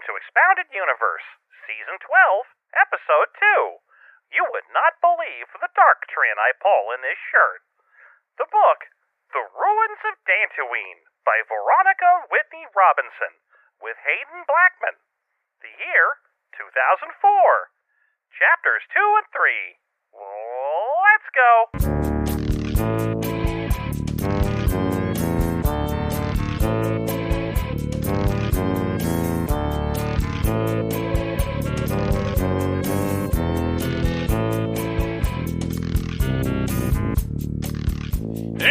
To Expounded Universe, Season 12, Episode 2. You would not believe the dark trin I pull in this shirt. The book, The Ruins of Dantooine, by Veronica Whitney Robinson, with Haden Blackman. The year, 2004. Chapters 2 and 3. Let's go.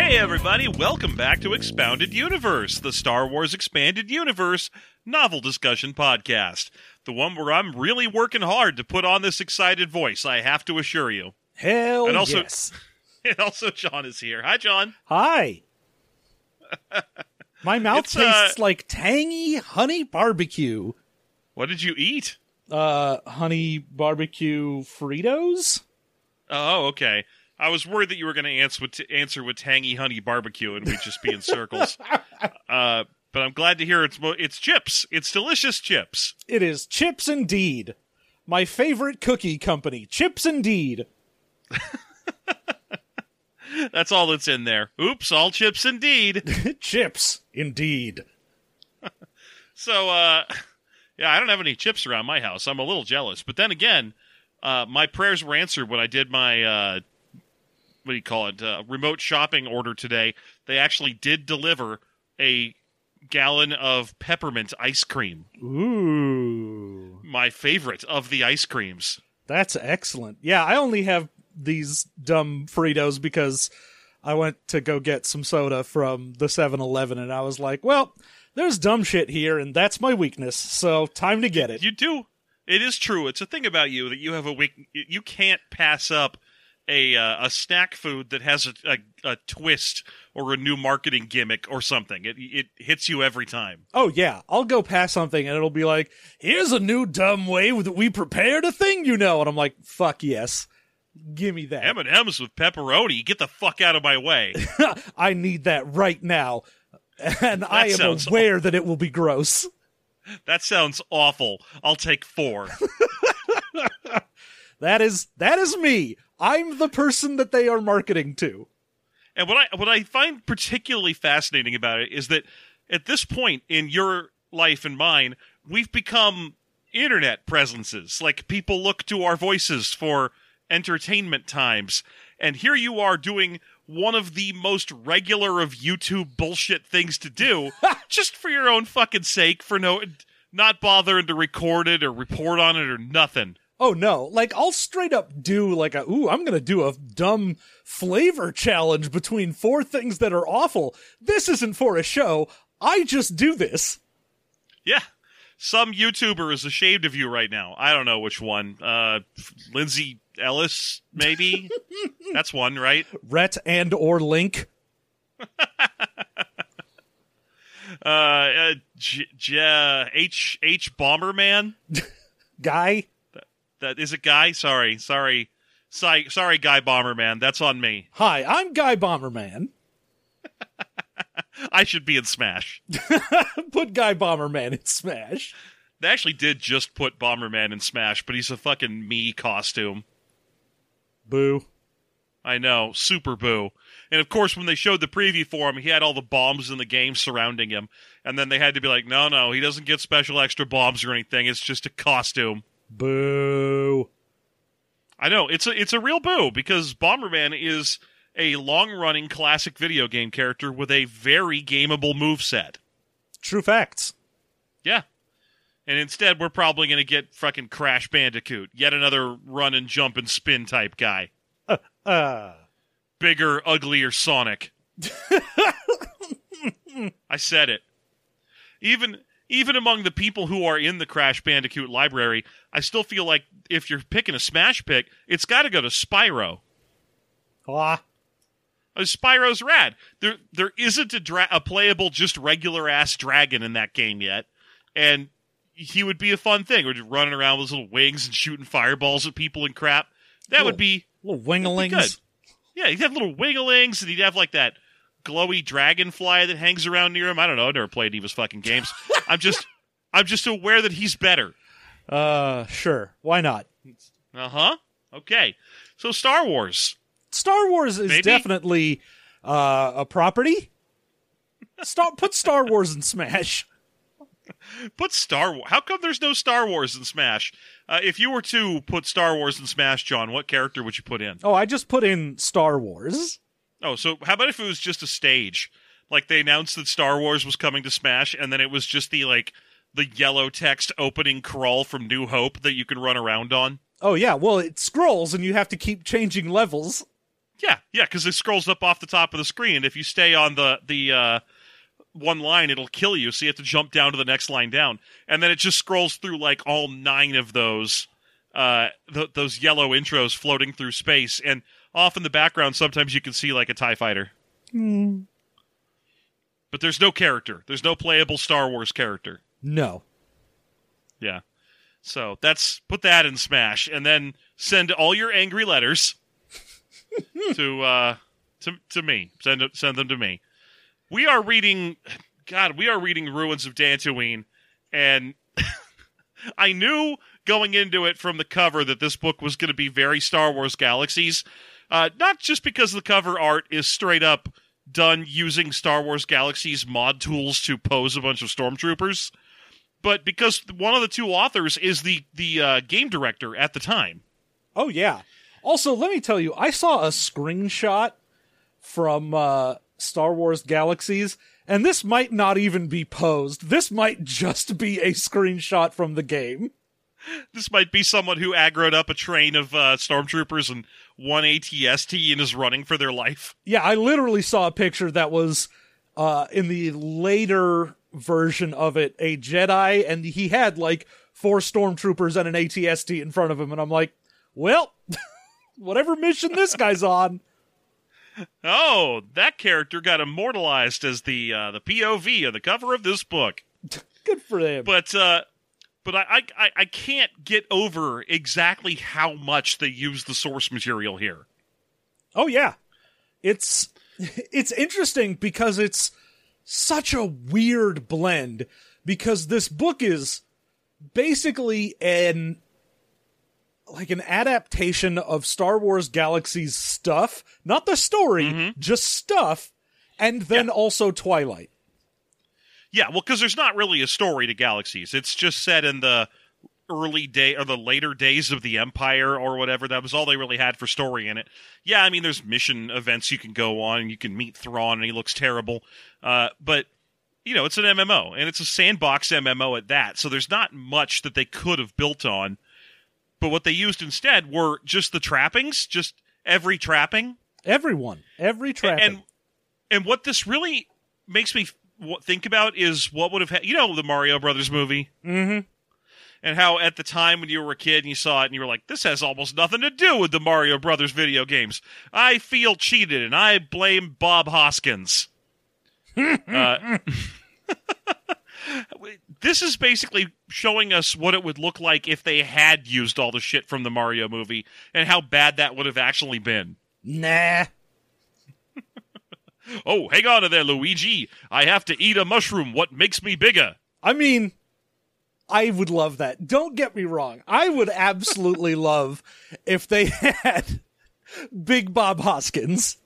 Hey, everybody, welcome back to Expounded Universe, the Star Wars Expanded Universe novel discussion podcast. The one where I'm really working hard to put on this excited voice, I have to assure you. Hell And also- yes. And also, John is here. Hi, John. Hi. My mouth It's, uh, tastes like tangy honey barbecue. What did you eat? Uh, honey barbecue Fritos? Oh, okay. I was worried that you were going to answer with, answer with tangy honey barbecue and we'd just be in circles. uh, but I'm glad to hear it's it's chips. It's delicious chips. It is Chips Indeed. My favorite cookie company, Chips Indeed. That's all that's in there. Oops, all chips indeed. Chips Indeed. So, uh, yeah, I don't have any chips around my house. I'm a little jealous. But then again, uh, my prayers were answered when I did my, uh, what do you call it, uh, remote shopping order today. They actually did deliver a gallon of peppermint ice cream, Ooh. my favorite of the ice creams. That's excellent. Yeah, I only have these dumb Fritos because I went to go get some soda from the 7-Eleven and I was like, well, there's dumb shit here and that's my weakness, so time to get it. You do. It is true. It's a thing about you that you have a weak. You can't pass up a uh, a snack food that has a, a, a twist or a new marketing gimmick or something. It it hits you every time. Oh yeah, I'll go past something and it'll be like, here's a new dumb way that we prepared a thing, you know, and I'm like, fuck yes. Give me that. M and M's with pepperoni. Get the fuck out of my way. I need that right now. And I am aware that it will be gross. that sounds awful. I'll take four. That is that is me. I'm the person that they are marketing to. And what I what I find particularly fascinating about it is that at this point in your life and mine, we've become internet presences. Like people look to our voices for entertainment times. And here you are doing one of the most regular of YouTube bullshit things to do just for your own fucking sake for no not bothering to record it or report on it or nothing. Oh no, like I'll straight up do like a ooh, I'm gonna do a dumb flavor challenge between four things that are awful. This isn't for a show. I just do this. Yeah. Some YouTuber is ashamed of you right now. I don't know which one. Uh, Lindsay Ellis, maybe? That's one, right? Rhett and or Link. Uh, uh J- J- H H Bomberman. Guy. That is a guy. Sorry, sorry, sorry, sorry, Guy Bomberman. That's on me. Hi, I'm Guy Bomberman. I should be in Smash. Put Guy Bomberman in Smash. They actually did just put Bomberman in Smash, but he's a fucking me costume. Boo. I know, super boo. And of course, when they showed the preview for him, he had all the bombs in the game surrounding him. And then they had to be like, no, no, he doesn't get special extra bombs or anything. It's just a costume. Boo. I know it's a it's a real boo because Bomberman is a long running classic video game character with a very gameable move set. True facts. Yeah. And instead, we're probably going to get fucking Crash Bandicoot, yet another run and jump and spin type guy. Uh bigger, uglier Sonic. I said it. Even even among the people who are in the Crash Bandicoot library, I still feel like if you're picking a Smash pick, it's got to go to Spyro. ah. Uh, Spyro's rad. There there isn't a, dra- a playable just regular ass dragon in that game yet, and he would be a fun thing. Or just running around with his little wings and shooting fireballs at people and crap. That would Cool. be Little be winglings. good. Yeah, he'd have little winglings, and he'd have like that glowy dragonfly that hangs around near him. I don't know. I never played any of his fucking games. I'm just, I'm just aware that he's better. Uh, sure. Why not? Uh huh. Okay. So Star Wars. Star Wars is Maybe? definitely uh, a property. Star put Star Wars in Smash. Put Star Wars. How come there's no Star Wars in Smash? Uh, if you were to put Star Wars in Smash, John, what character would you put in? Oh, I just put in Star Wars. Oh, so how about if it was just a stage? Like they announced that Star Wars was coming to Smash, and then it was just the like the yellow text opening crawl from New Hope that you can run around on. Oh yeah, well it scrolls and you have to keep changing levels. Yeah, yeah, because it scrolls up off the top of the screen. If you stay on the the uh, one line, it'll kill you. So you have to jump down to the next line down, and then it just scrolls through like all nine of those uh, th- those yellow intros floating through space, and off in the background, sometimes you can see like a Tie Fighter. But there's no character. There's no playable Star Wars character. No. Yeah. So that's put that in Smash, and then send all your angry letters to uh to to me. Send send them to me. We are reading. God, we are reading Ruins of Dantooine, and I knew going into it from the cover that this book was going to be very Star Wars Galaxies. Uh, not just because the cover art is straight up done using Star Wars Galaxies mod tools to pose a bunch of stormtroopers, but because one of the two authors is the the uh, game director at the time. Oh yeah. Also, let me tell you, I saw a screenshot from uh, Star Wars Galaxies, and this might not even be posed. This might just be a screenshot from the game. This might be someone who aggroed up a train of uh, stormtroopers and one ATST and is running for their life. Yeah, I literally saw a picture that was uh, in the later version of it, a Jedi, and he had like four stormtroopers and an ATST in front of him, and I'm like, well, whatever mission this guy's on. Oh, that character got immortalized as the uh, the POV on the cover of this book. Good for him. But uh, but I, I I can't get over exactly how much they use the source material here. Oh yeah. It's it's interesting because it's such a weird blend because this book is basically an like an adaptation of Star Wars Galaxy's stuff, not the story, mm-hmm. just stuff, and then Yeah. also Twilight. Yeah, well, because there's not really a story to Galaxies. It's just set in the early day or the later days of the Empire or whatever. That was all they really had for story in it. Yeah, I mean, there's mission events you can go on, and you can meet Thrawn, and he looks terrible. Uh, but you know, it's an MMO, and it's a sandbox MMO at that. So there's not much that they could have built on. But what they used instead were just the trappings, just every trapping. Everyone, every trapping. And and what this really makes me think about is what would have ha- you know the Mario Brothers movie, Mhm. and how at the time when you were a kid and you saw it and you were like, this has almost nothing to do with the Mario Brothers video games. I feel cheated and I blame Bob Hoskins. uh, this is basically showing us what it would look like if they had used all the shit from the Mario movie and how bad that would have actually been. nah. Oh, hang on to there, Luigi. I have to eat a mushroom. What makes me bigger? I mean, I would love that. Don't get me wrong. I would absolutely love if they had Big Bob Hoskins.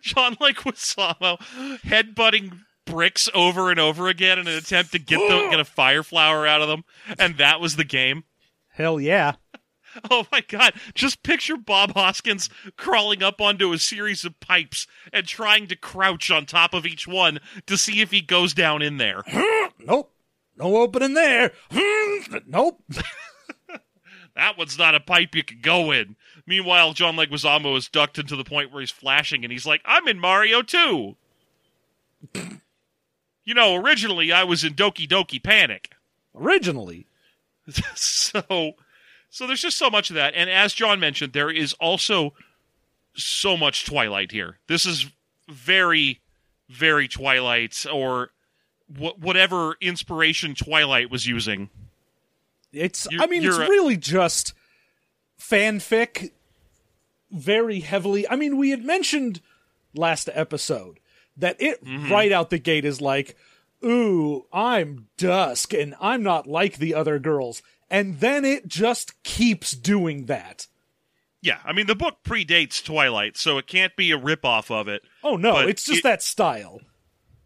John Leguizamo headbutting bricks over and over again in an attempt to get the, get a fire flower out of them, and that was the game. Hell yeah. Oh my god! Just picture Bob Hoskins crawling up onto a series of pipes and trying to crouch on top of each one to see if he goes down in there. Nope. No opening there. nope. That one's not a pipe you can go in. Meanwhile, John Leguizamo is ducked into the point where he's flashing, and he's like, "I'm in Mario too." you know, originally I was in Doki Doki Panic, Originally. so so there's just so much of that. And as John mentioned, there is also so much Twilight here. This is very, very Twilight, or wh- whatever inspiration Twilight was using. It's You're- I mean it's a- really just fanfic very heavily. I mean, we had mentioned last episode that it Mm-hmm. right out the gate is like ooh, I'm dusk and I'm not like the other girls. And then it just keeps doing that. Yeah, I mean the book predates Twilight, so it can't be a ripoff of it. Oh no, it's just it- that style.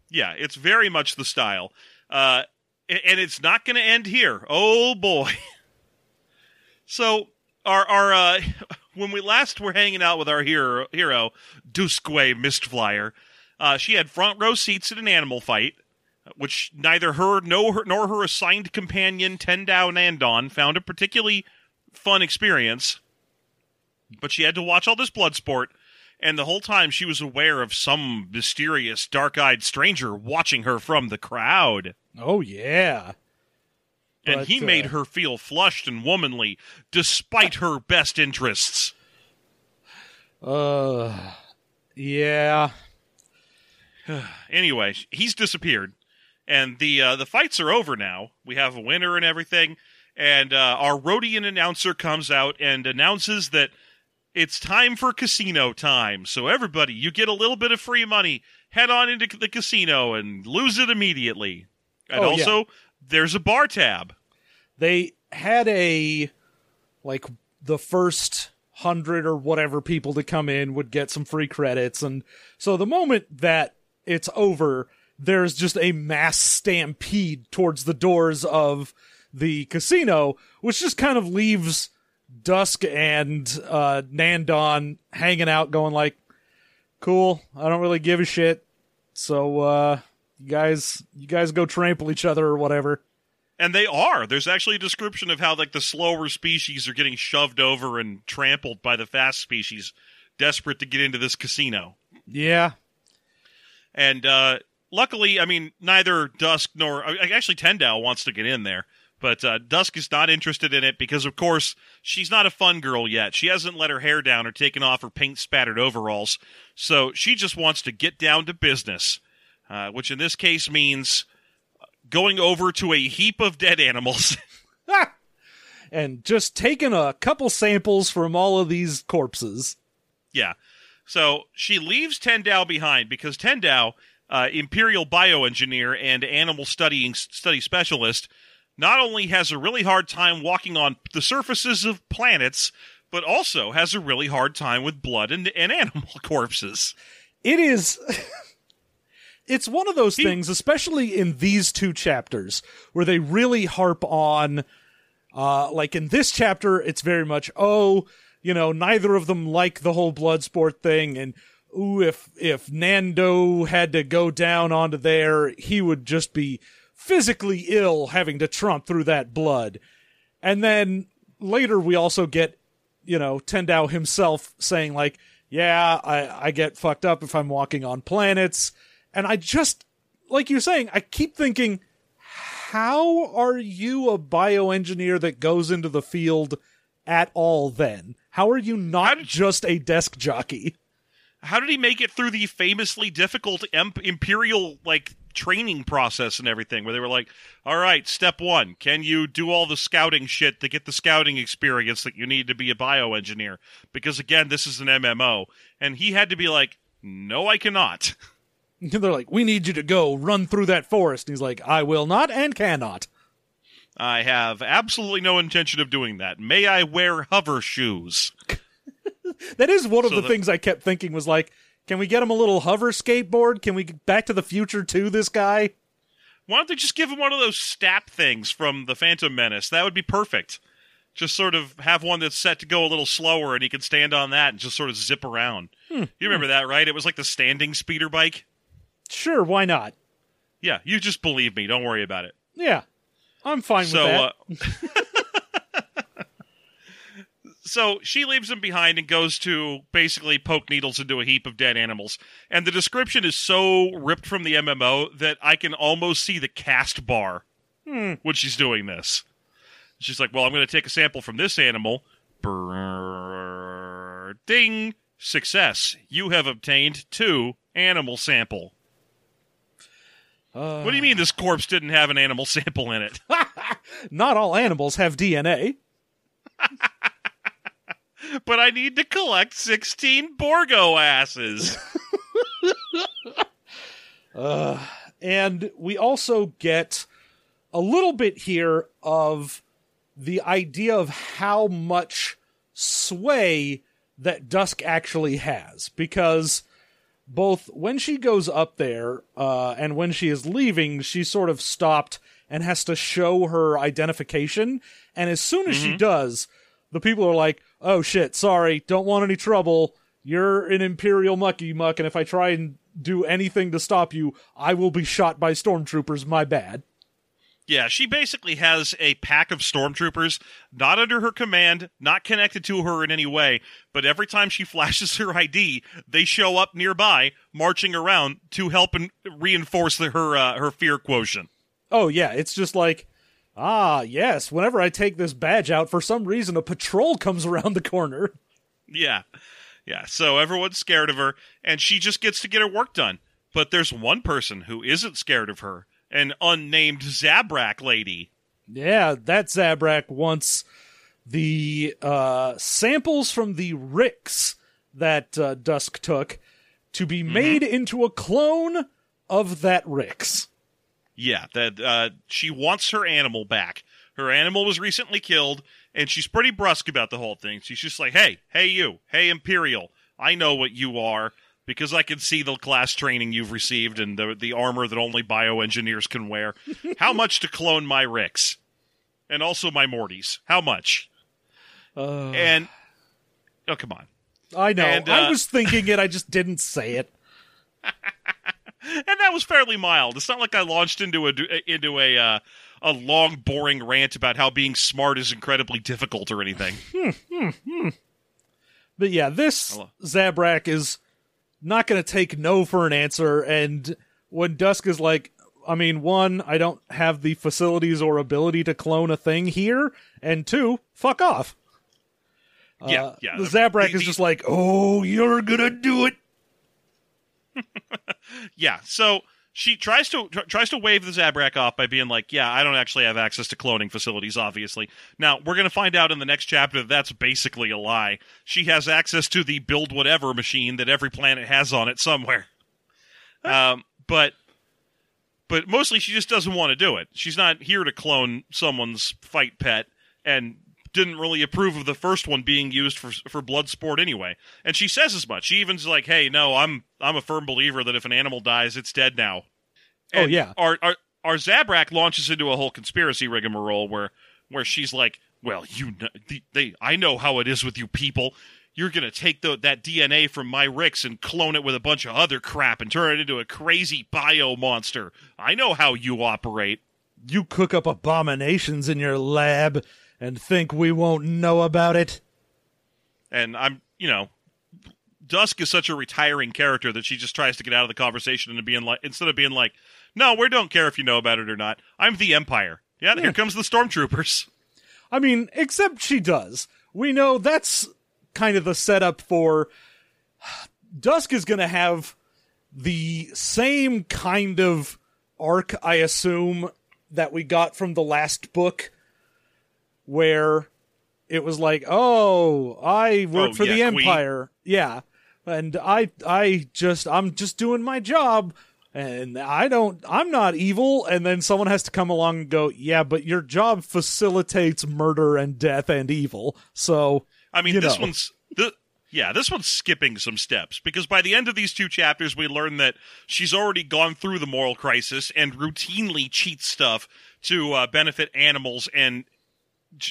Yeah, it's very much the style. Uh, and it's not going to end here. Oh boy. So our our uh, when we last were hanging out with our hero hero Dusque Mistflier, uh, she had front row seats at an animal fight, which neither her nor her nor her assigned companion Tendau Nandon found a particularly fun experience. But she had to watch all this blood sport, and the whole time she was aware of some mysterious dark-eyed stranger watching her from the crowd. Oh yeah. And But, he uh, made her feel flushed and womanly, despite her best interests. Uh yeah. Anyway, he's disappeared, and the uh, the fights are over now. We have a winner and everything, and uh, our Rodian announcer comes out and announces that it's time for casino time. So everybody, you get a little bit of free money. Head on into the casino and lose it immediately. And Oh, yeah. also, there's a bar tab. They had a like the first hundred or whatever people to come in would get some free credits and so the moment that it's over there's just a mass stampede towards the doors of the casino which just kind of leaves dusk and uh nandon hanging out going like cool i don't really give a shit so uh you guys you guys go trample each other or whatever And they are. There's actually a description of how like the slower species are getting shoved over and trampled by the fast species, desperate to get into this casino. yeah And uh, luckily, I mean, neither Dusque nor actually Tendau wants to get in there, but uh, Dusque is not interested in it because, of course, she's not a fun girl yet. She hasn't let her hair down or taken off her paint spattered overalls, so she just wants to get down to business, uh, which in this case means going over to a heap of dead animals. and just taking a couple samples from all of these corpses. Yeah. So she leaves Tendau behind because Tendau, uh, Imperial bioengineer and animal studying study specialist, not only has a really hard time walking on the surfaces of planets, but also has a really hard time with blood and, and animal corpses. It is. it's one of those He- things, especially in these two chapters, where they really harp on. Uh, like in this chapter, it's very much, oh, you know, neither of them like the whole blood sport thing, and ooh, if if Nando had to go down onto there, he would just be physically ill having to trump through that blood. And then later we also get, you know, Tendau himself saying like, yeah, I, I get fucked up if I'm walking on planets. And I just, like you're saying, I keep thinking, how are you a bioengineer that goes into the field at all then? How are you not just a desk jockey? How did he make it through the famously difficult imperial like training process and everything where they were like, "All right, step 1, can you do all the scouting shit to get the scouting experience that you need to be a bioengineer?" Because again, this is an MMO, and he had to be like, "No, I cannot." They're like, we need you to go run through that forest. And he's like, I will not and cannot. I have absolutely no intention of doing that. May I wear hover shoes? That is one of So the things I kept thinking was like, can we get him a little hover skateboard? Can we get Back to the Future to this guy? Why don't they just give him one of those stap things from the Phantom Menace? That would be perfect. Just sort of have one that's set to go a little slower, and he can stand on that and just sort of zip around. You remember that, right? It was like the standing speeder bike. Sure, why not? Yeah, you just believe me. Don't worry about it. Yeah, I'm fine So, with uh, that. so she leaves him behind and goes to basically poke needles into a heap of dead animals. And the description is so ripped from the MMO that I can almost see the cast bar when she's doing this. She's like, "Well, I'm going to take a sample from this animal." Brrr, ding! Success. You have obtained two animal sample. Uh, What do you mean this corpse didn't have an animal sample in it? not all animals have DNA. but I need to collect 16 Borgo asses. And we also get a little bit here of the idea of how much sway that Dusque actually has. Because both when she goes up there uh, and when she is leaving, she's sort of stopped and has to show her identification. And as soon as she does, the people are like, oh shit, sorry, don't want any trouble. You're an Imperial mucky muck, and if I try and do anything to stop you, I will be shot by stormtroopers. My bad. Yeah, she basically has a pack of stormtroopers, not under her command, not connected to her in any way, but every time she flashes her ID, they show up nearby, marching around to help and reinforce the, her uh, her fear quotient. Oh yeah, it's just like, ah yes, whenever I take this badge out, for some reason a patrol comes around the corner. Yeah. Yeah. So everyone's scared of her, and she just gets to get her work done. But there's one person who isn't scared of her an unnamed Zabrak lady. Yeah, that Zabrak wants the uh, samples from the Ricks that uh, Dusque took to be made into a clone of that Ricks. Yeah, that uh, she wants her animal back. Her animal was recently killed, and she's pretty brusque about the whole thing. She's just like, "Hey, hey, you, hey, Imperial, I know what you are because I can see the class training you've received and the the armor that only bioengineers can wear. How much to clone my Ricks, and also my Mortys? How much?" Uh, And oh, come on. I know. and, I uh, was thinking it. I just didn't say it. and that was fairly mild. It's not like I launched into a into a uh, a long, boring rant about how being smart is incredibly difficult or anything. But yeah, this Hello. Zabrak is not going to take no for an answer. And when Dusque is like, I mean, one, I don't have the facilities or ability to clone a thing here, and two, fuck off. yeah, Uh, yeah. The Zabrak The- is just like, oh, you're gonna do it. yeah. So she tries to tr- tries to wave the Zabrak off by being like, "Yeah, I don't actually have access to cloning facilities." Obviously, now we're going to find out in the next chapter that that's basically a lie. She has access to the build whatever machine that every planet has on it somewhere. Um, but but mostly she just doesn't want to do it. She's not here to clone someone's fight pet, and didn't really approve of the first one being used for for blood sport anyway. And she says as much. She even's like, "Hey, no, I'm I'm a firm believer that if an animal dies, it's dead now." Oh, yeah. Our our our Zabrak launches into a whole conspiracy rigmarole where where she's like, "Well, you know, the, they I know how it is with you people." You're gonna take the, that DNA from my Ricks and clone it with a bunch of other crap and turn it into a crazy bio monster. I know how you operate. You cook up abominations in your lab and think we won't know about it. And I'm, you know, Dusque is such a retiring character that she just tries to get out of the conversation and being like, instead of being like, no, we don't care if you know about it or not. I'm the Empire. Yeah, here comes the stormtroopers. I mean, except she does. We know that's kind of the setup for Dusque is going to have the same kind of arc, I assume, that we got from the last book, where it was like, "Oh, I work Oh, for the yeah, Queen. Empire." Yeah. And I I just I'm just doing my job and I don't I'm not evil and then someone has to come along and go, "Yeah, but your job facilitates murder and death and evil." So, I mean, this know. one's the yeah, this one's skipping some steps because by the end of these two chapters, we learn that she's already gone through the moral crisis and routinely cheats stuff to uh, benefit animals and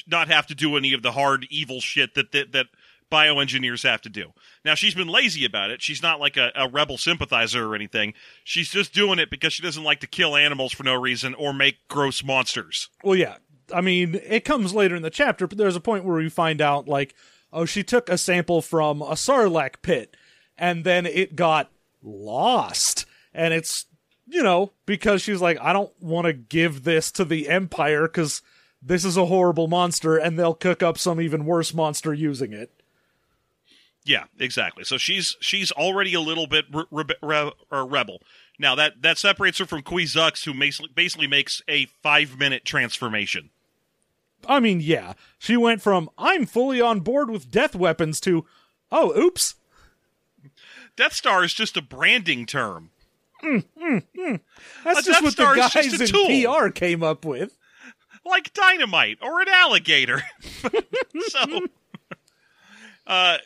not have to do any of the hard evil shit that that, that bioengineers have to do. Now she's been lazy about it. She's not like a, a rebel sympathizer or anything. She's just doing it because she doesn't like to kill animals for no reason or make gross monsters. well yeah. I mean, it comes later in the chapter, but there's a point where we find out like, oh, she took a sample from a sarlacc pit and then it got lost. And it's, you know, because she's like, I don't want to give this to the Empire because this is a horrible monster and they'll cook up some even worse monster using it. Yeah, exactly. So she's she's already a little bit re- rebe- re- rebel. Now that that separates her from Quizux, who basically, basically makes a five minute transformation. I mean, yeah. She went from, I'm fully on board with death weapons to, oh, oops. Death Star is just a branding term. Mm, mm, mm. That's A just Death what Star the guys in tool. PR came up with. Like dynamite or an alligator. so, uh,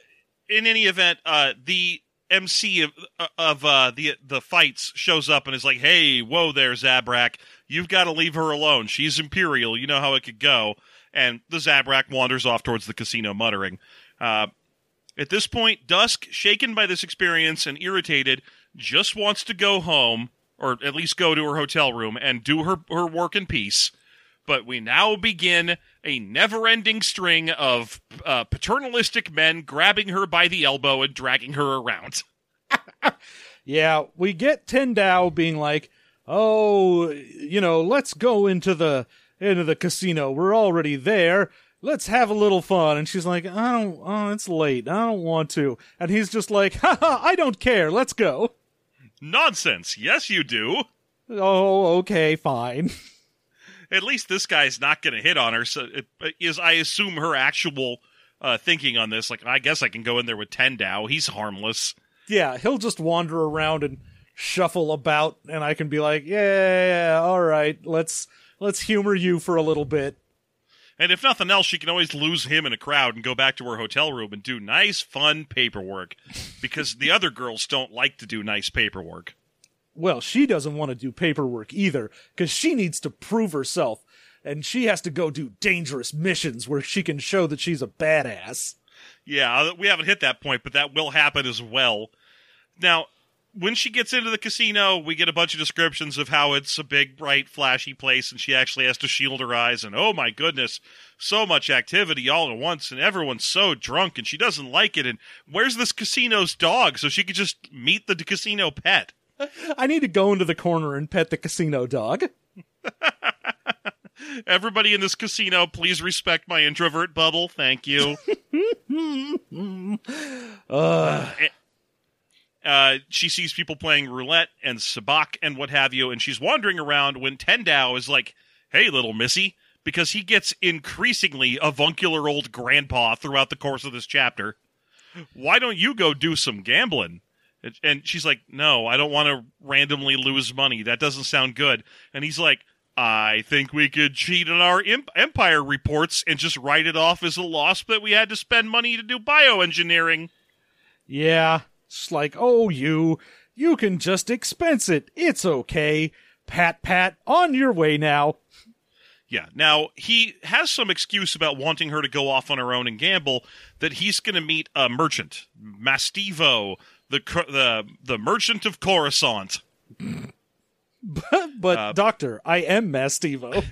in any event, uh, the MC of, of uh, the the fights shows up and is like, "Hey, whoa there, Zabrak! You've got to leave her alone. She's Imperial. You know how it could go." And the Zabrak wanders off towards the casino, muttering. Uh, at this point, Dusque, shaken by this experience and irritated, just wants to go home, or at least go to her hotel room and do her, her work in peace. But we now begin a never ending string of uh, paternalistic men grabbing her by the elbow and dragging her around. Yeah, we get Tendau being like, "Oh, you know, let's go into the into the casino. We're already there. Let's have a little fun." And she's like, "I don't. Oh, it's late. I don't want to." And he's just like, "Ha ha! I don't care. Let's go." Nonsense. Yes, you do. Oh, okay, fine. At least this guy's not going to hit on her. So it, is I assume her actual uh, thinking on this. Like, I guess I can go in there with Tendau. He's harmless. yeah, he'll just wander around and shuffle about, and I can be like, "Yeah, yeah, yeah, all right. Let's let's humor you for a little bit." And if nothing else, she can always lose him in a crowd and go back to her hotel room and do nice, fun paperwork. Because the other girls don't like to do nice paperwork. Well, she doesn't want to do paperwork either, because she needs to prove herself, and she has to go do dangerous missions where she can show that she's a badass. Yeah, uh, we haven't hit that point, but that will happen as well. Now, when she gets into the casino, we get a bunch of descriptions of how it's a big, bright, flashy place, and she actually has to shield her eyes. And oh my goodness, so much activity all at once, and everyone's so drunk, and she doesn't like it. And where's this casino's dog so she could just meet the casino pet? I need to go into the corner and pet the casino dog. Everybody in this casino, please respect my introvert bubble. Thank you. Uh, uh, she sees people playing roulette and sabacc and what have you, and she's wandering around when Tendau is like, "Hey, little missy," because he gets increasingly avuncular old grandpa throughout the course of this chapter. Why don't you go do some gambling? And- she's like, "No, I don't want to randomly lose money. That doesn't sound good." And he's like. I think we could cheat on our imp- empire reports and just write it off as a loss that we had to spend money to do bioengineering. yeah, it's like, oh, you, you can just expense it. It's okay. Pat, pat, on your way now. Yeah. Now he has some excuse about wanting her to go off on her own and gamble. That he's going to meet a merchant, Mastivo, the the the merchant of Coruscant. but, Uh, Doctor, I am Mastivo.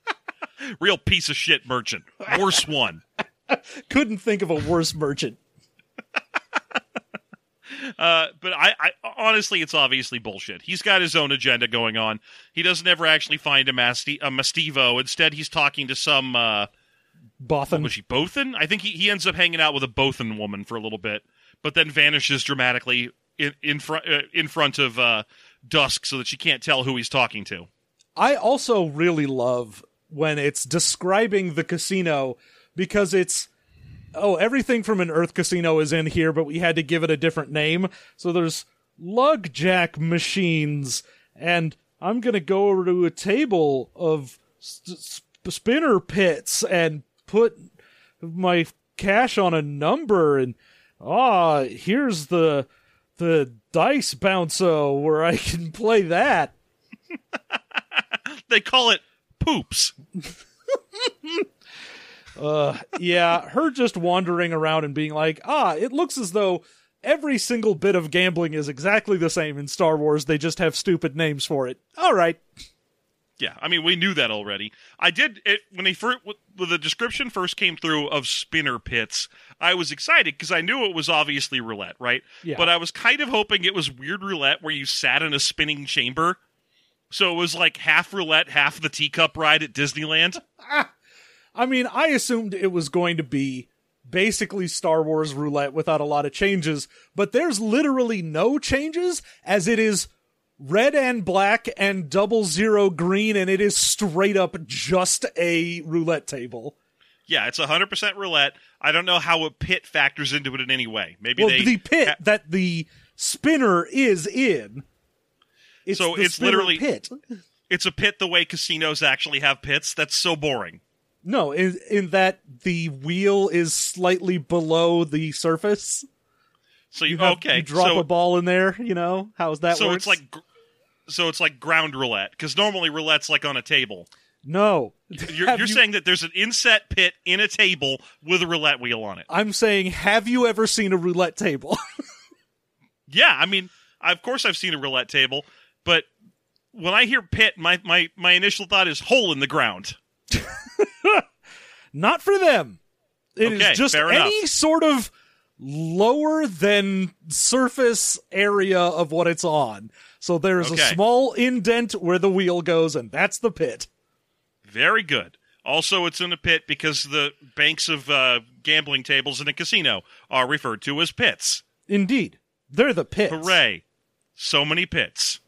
Real piece of shit merchant. Worst one. Couldn't think of a worse merchant. Uh, but I, I honestly, it's obviously bullshit. He's got his own agenda going on. He doesn't ever actually find a, Masti- a Mastivo. Instead, he's talking to some. Uh, Bothan. was she Bothan? I think he, he ends up hanging out with a Bothan woman for a little bit, but then vanishes dramatically in in front uh, in front of uh, Dusque, so that she can't tell who he's talking to. I also really love when it's describing the casino because it's oh everything from an Earth casino is in here, but we had to give it a different name. So there's lug jack machines, and I'm gonna go over to a table of spinner pits and put my cash on a number, and ah, here's the the dice bouncer where I can play that. They call it poops. Uh, yeah, her just wandering around and being like, ah, it looks as though every single bit of gambling is exactly the same in Star Wars. They just have stupid names for it. All right. Yeah, I mean we knew that already. I did it when they first when the description first came through of spinner pits. I was excited because I knew it was obviously roulette, right? Yeah. But I was kind of hoping it was weird roulette where you sat in a spinning chamber. So it was like half roulette, half the teacup ride at Disneyland. I mean, I assumed it was going to be basically Star Wars roulette without a lot of changes, but there's literally no changes as it is red and black and double zero green, and it is straight up just a roulette table. Yeah, it's 100% roulette. I don't know how a pit factors into it in any way. Maybe Well, they the pit ha- that the spinner is in. It's So it's literally- pit. It's a pit the way casinos actually have pits. That's so boring. No, in in that the wheel is slightly below the surface. So you, You have, okay? you drop so a ball in there. You know how's that so works? it's like so it's like ground roulette because normally roulette's like on a table. no. You're, you're you- saying that there's an inset pit in a table with a roulette wheel on it. I'm saying, have you ever seen a roulette table? Yeah, I mean, of course I've seen a roulette table, but when I hear pit, my my my initial thought is hole in the ground. Not for them. It is Okay, just fair any enough. sort of lower than surface area of what it's on. So there's Okay. a small indent where the wheel goes, and that's the pit. Very good. Also, it's in a pit because the banks of uh, gambling tables in a casino are referred to as pits. Indeed. They're the pits. Hooray! So many pits.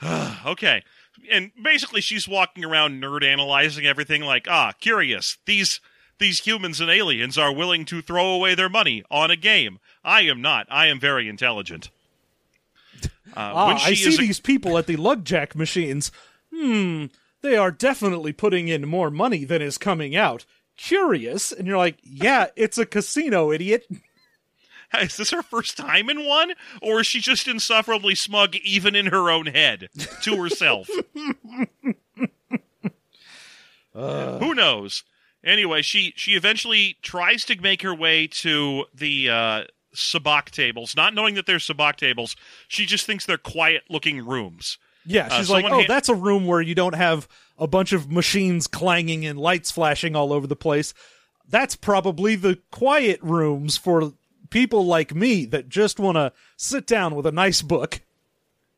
okay. And basically she's walking around nerd analyzing everything like, ah, curious. These these humans and aliens are willing to throw away their money on a game. I am not. I am very intelligent. Uh, Ah, when I see a- these people at the lugjack machines. Hmm, they are definitely putting in more money than is coming out. Curious, and you're like, yeah, it's a casino, idiot. Is this her first time in one? Or is she just insufferably smug even in her own head to herself? Who knows? Anyway, she she eventually tries to make her way to the uh sabacc tables, not knowing that they're sabacc tables. She just thinks they're quiet looking rooms. Yeah, Uh, she's like, oh, ha- that's a room where you don't have a bunch of machines clanging and lights flashing all over the place. That's probably the quiet rooms for people like me that just want to sit down with a nice book.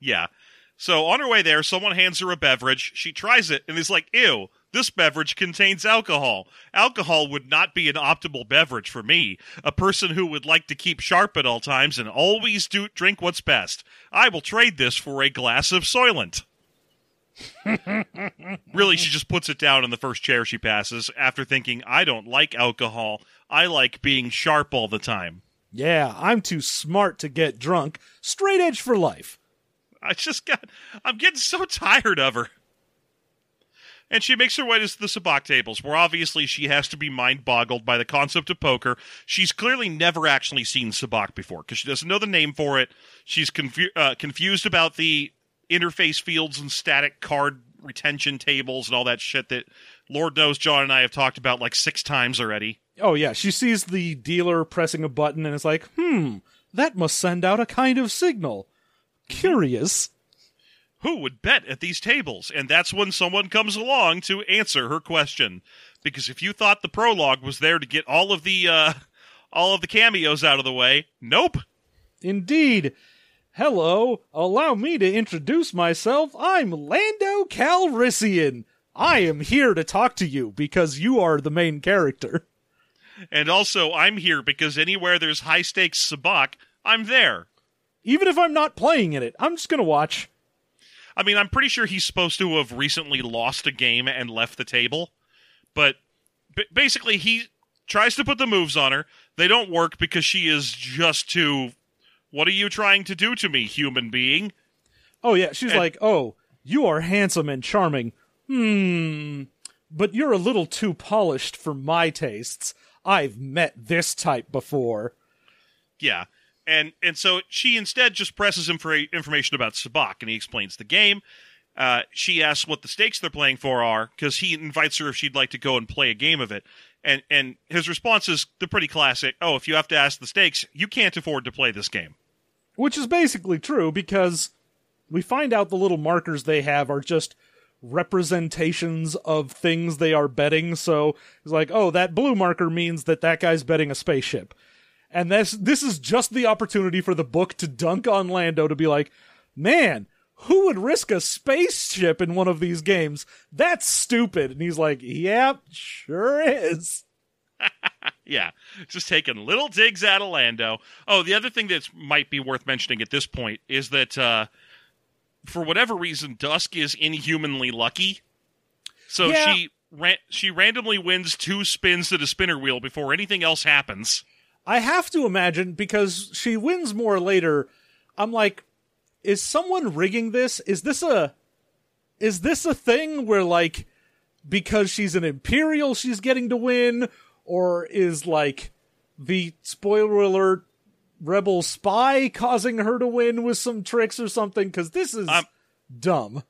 Yeah. So on her way there, someone hands her a beverage. She tries it and is like, ew, this beverage contains alcohol. Alcohol would not be an optimal beverage for me, a person who would like to keep sharp at all times and always do drink what's best. I will trade this for a glass of Soylent. really, she just puts it down in the first chair she passes after thinking, I don't like alcohol. I like being sharp all the time. Yeah, I'm too smart to get drunk. Straight edge for life. I just got. I'm getting so tired of her. And she makes her way to the sabacc tables, where obviously she has to be mind boggled by the concept of poker. She's clearly never actually seen sabacc before because she doesn't know the name for it. She's confu- uh, confused about the interface fields and static card retention tables and all that shit that Lord knows John and I have talked about like six times already. Oh, yeah, she sees the dealer pressing a button and is like, hmm, that must send out a kind of signal. Curious. Who would bet at these tables? And that's when someone comes along to answer her question. Because if you thought the prologue was there to get all of the uh, all of the cameos out of the way, nope. Indeed. Hello, allow me to introduce myself. I'm Lando Calrissian. I am here to talk to you because you are the main character. And also, I'm here because anywhere there's high stakes sabacc, I'm there. Even if I'm not playing in it, I'm just gonna watch. I mean, I'm pretty sure he's supposed to have recently lost a game and left the table, but b- basically he tries to put the moves on her. They don't work because she is just too. What are you trying to do to me, human being? Oh yeah, she's And- like, "Oh, you are handsome and charming. Hmm, but you're a little too polished for my tastes. I've met this type before." Yeah. And and so she instead just presses him for information about Sabacc, and he explains the game. Uh, she asks what the stakes they're playing for are, because he invites her if she'd like to go and play a game of it. And and his response is the pretty classic. Oh, if you have to ask the stakes, you can't afford to play this game. Which is basically true because we find out the little markers they have are just representations of things they are betting. So it's like, oh, that blue marker means that that guy's betting a spaceship. And this this is just the opportunity for the book to dunk on Lando to be like, man, who would risk a spaceship in one of these games? That's stupid. And he's like, yep, sure is. Yeah, just taking little digs at Lando. Oh, the other thing that might be worth mentioning at this point is that uh, for whatever reason, Dusque is inhumanly lucky. So Yeah. she ran- she randomly wins two spins at a spinner wheel before anything else happens. I have to imagine because she wins more later. I'm like, is someone rigging this? Is this a is this a thing where like because she's an imperial she's getting to win or is like the spoiler alert rebel spy causing her to win with some tricks or something cuz this is I'm- dumb.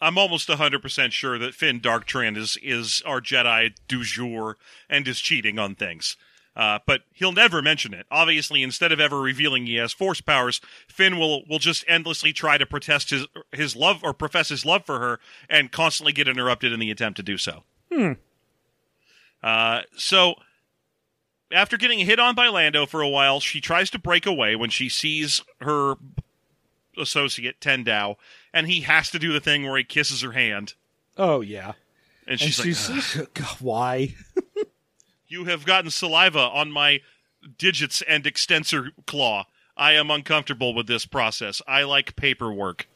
I'm almost 100% sure that Finn Darktrin is, is our Jedi du jour and is cheating on things. Uh, but he'll never mention it. Obviously, instead of ever revealing he has force powers, Finn will, will just endlessly try to protest his his love or profess his love for her and constantly get interrupted in the attempt to do so. Hmm. Uh, so after getting hit on by Lando for a while, she tries to break away when she sees her associate Tendau, and he has to do the thing where he kisses her hand, Oh yeah. and And she's, she's, like, "Ugh, God, why? "You have gotten saliva on my digits and extensor claw. I am uncomfortable with this process. I like paperwork."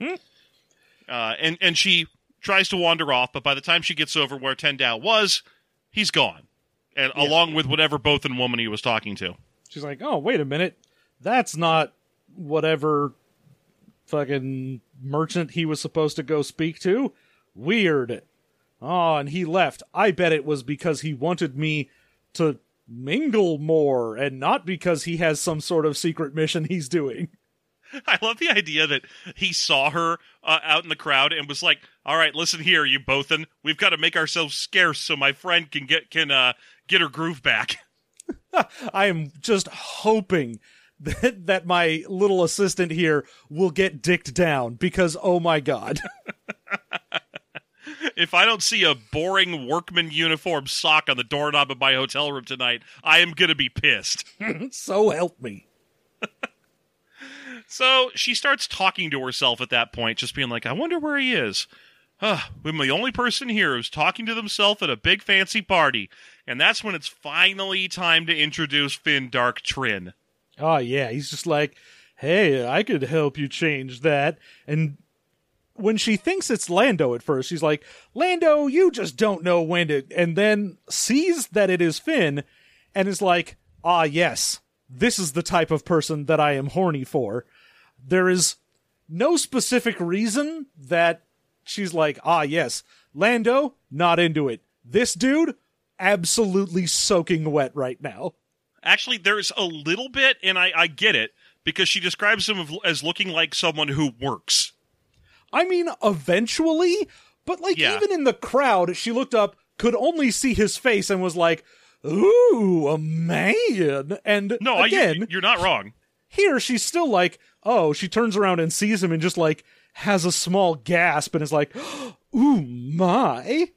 Hmm. Uh, and and she tries to wander off, but by the time she gets over where Tendau was, he's gone, and Yeah. along with whatever Bothan woman he was talking to. She's like, "Oh, wait a minute. That's not whatever fucking merchant he was supposed to go speak to. Weird. Oh, and he left. I bet it was because he wanted me to mingle more and not because he has some sort of secret mission he's doing. I love the idea that he saw her uh, out in the crowd and was like, "All right, listen here, you Bothan. We've got to make ourselves scarce so my friend can get can uh, get her groove back." I am just hoping that that my little assistant here will get dicked down because oh my god. If I don't see a boring workman uniform sock on the doorknob of my hotel room tonight, I am gonna be pissed. so help me. So she starts talking to herself at that point, just being like, I wonder where he is. Ah, I'm the only person here who's talking to themselves at a big fancy party. And that's when it's finally time to introduce Finn Darktrin. Oh yeah, he's just like, "Hey, I could help you change that." And when she thinks it's Lando at first, she's like, "Lando, you just don't know when to." And then sees that it is Finn, and is like, "Ah, yes, this is the type of person that I am horny for." There is no specific reason that she's like, "Ah, yes, Lando, not into it. This dude, absolutely soaking wet right now." Actually, there's a little bit, and I, I get it, because she describes him as looking like someone who works. I mean, eventually, but like Yeah. even in the crowd, she looked up, could only see his face, and was like, "Ooh, a man!" And No, again, I, you're not wrong. here she's still like, oh, she turns around and sees him, and just like has a small gasp, and is like, "Ooh, my!"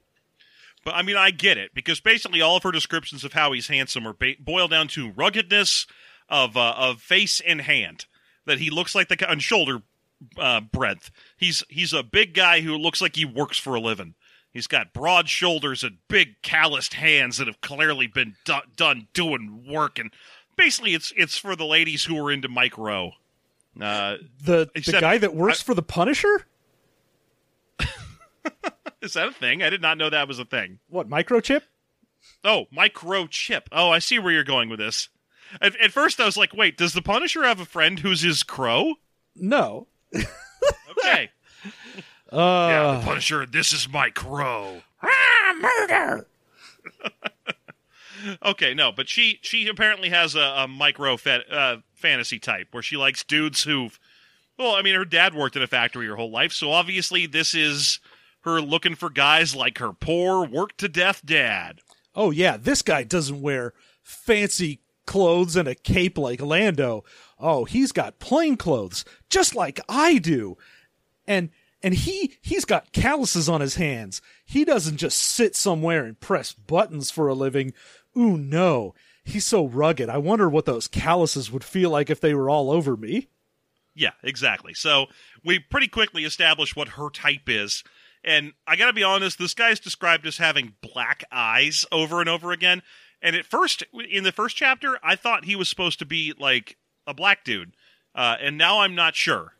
But I mean, I get it because basically all of her descriptions of how he's handsome are ba- boil down to ruggedness of uh, of face and hand. That he looks like the guy on shoulder uh, breadth. He's he's a big guy who looks like he works for a living. He's got broad shoulders and big calloused hands that have clearly been do- done doing work. And basically, it's it's for the ladies who are into micro. Uh, The the guy that works for the Punisher. is that a thing? I did not know that was a thing. What microchip? Oh, microchip. Oh, I see where you're going with this. At, at first, I was like, wait, does the Punisher have a friend who's his crow? No. Okay. Uh, yeah, the Punisher, this is my crow. ah, murder. Okay, no, but she she apparently has a, a micro fa- uh, fantasy type where she likes dudes who've. Well, I mean, her dad worked in a factory her whole life, so obviously this is her looking for guys like her poor, work to death dad. Oh yeah, this guy doesn't wear fancy clothes and a cape like Lando. Oh, he's got plain clothes, just like I do. And and he he's got calluses on his hands. He doesn't just sit somewhere and press buttons for a living. Ooh no. He's so rugged. I wonder what those calluses would feel like if they were all over me. Yeah, exactly. So we pretty quickly establish what her type is. And I gotta be honest, this guy's described as having black eyes over and over again. And at first, in the first chapter, I thought he was supposed to be like a black dude. Uh, and now I'm not sure.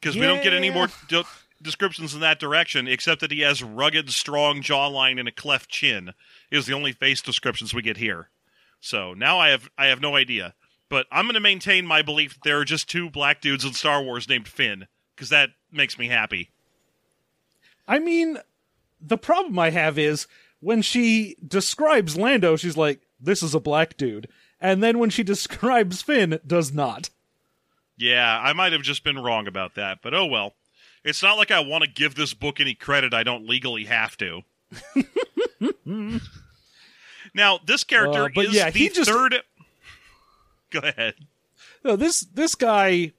Because we don't get any more de- descriptions in that direction, except that he has rugged, strong jawline and a cleft chin, is the only face descriptions we get here. So now I have I have no idea. But I'm going to maintain my belief that there are just two black dudes in Star Wars named Finn because that makes me happy. I mean, the problem I have is when she describes Lando, she's like, "This is a black dude," and then when she describes Finn, does not. Yeah, I might have just been wrong about that, but oh well. It's not like I want to give this book any credit I don't legally have to. now, this character Uh, but is yeah, the he just- third. Go ahead. No, this this guy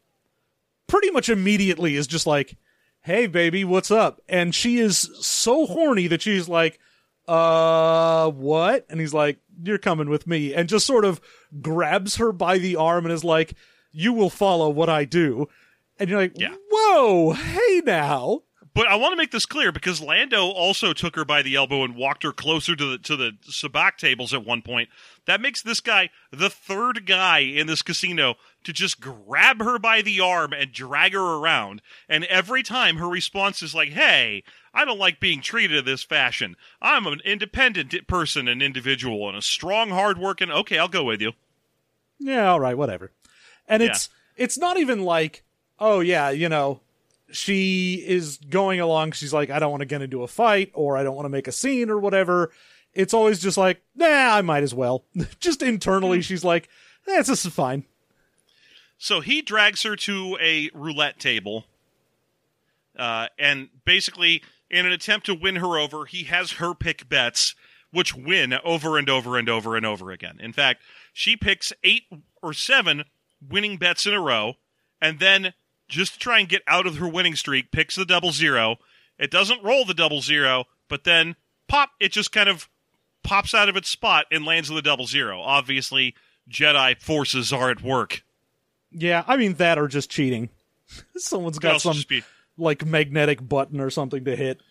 pretty much immediately is just like, "Hey, baby, what's up?" And she is so horny that she's like, "Uh, what?" And he's like, "You're coming with me," and just sort of grabs her by the arm and is like, "You will follow what I do." And you're like, Yeah. "Whoa, hey now." But I want to make this clear because Lando also took her by the elbow and walked her closer to the to the sabacc tables at one point. That makes this guy the third guy in this casino to just grab her by the arm and drag her around. And every time her response is like, "Hey, I don't like being treated in this fashion. I'm an independent person and individual and a strong, hard-working. Okay, I'll go with you." yeah, all right, whatever. And it's it's not even like, oh yeah, you know, she is going along. She's like, I don't want to get into a fight, or I don't want to make a scene, or whatever. It's always just like, nah, I might as well. just internally, she's like, eh, this is fine. So he drags her to a roulette table, uh, and basically, in an attempt to win her over, he has her pick bets, which win over and over and over and over again. In fact, she picks eight or seven winning bets in a row, and then just to try and get out of her winning streak, picks the double zero. It doesn't roll the double zero, but then pop, it just kind of pops out of its spot and lands on the double zero. Obviously, Jedi forces are at work. Yeah, I mean that or just cheating. Someone's got some be- like magnetic button or something to hit.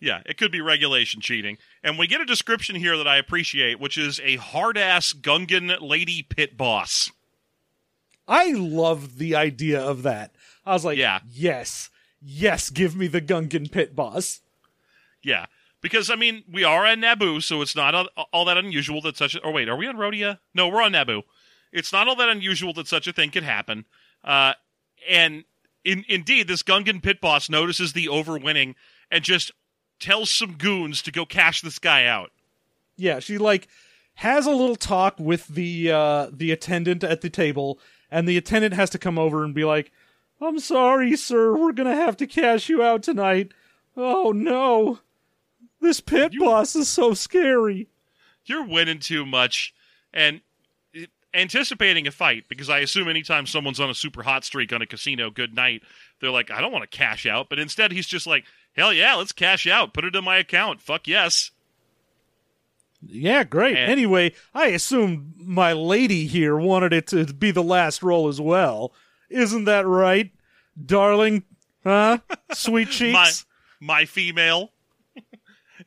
Yeah, it could be regulation cheating. And we get a description here that I appreciate, which is a hard ass Gungan lady pit boss. I love the idea of that. I was like, Yeah. yes, yes, give me the Gungan pit boss. Yeah. Because, I mean, we are on Naboo, so it's not all, that unusual that such a. Or wait, are we on Rhodia? No, we're on Naboo. It's not all that unusual that such a thing could happen. Uh, and in, indeed, this Gungan pit boss notices the overwinning and just tells some goons to go cash this guy out. Yeah, she like has a little talk with the uh the attendant at the table, and the attendant has to come over and be like, "I'm sorry, sir, we're gonna have to cash you out tonight." Oh no, this pit You- boss is so scary. you're winning too much and anticipating a fight because I assume anytime someone's on a super hot streak on a casino good night, they're like, I don't want to cash out. But instead, he's just like, hell yeah, let's cash out. Put it in my account. Fuck yes. Yeah, great. And- anyway, I assume my lady here wanted it to be the last roll as well. Isn't that right, darling? Huh? Sweet My, cheeks. my female.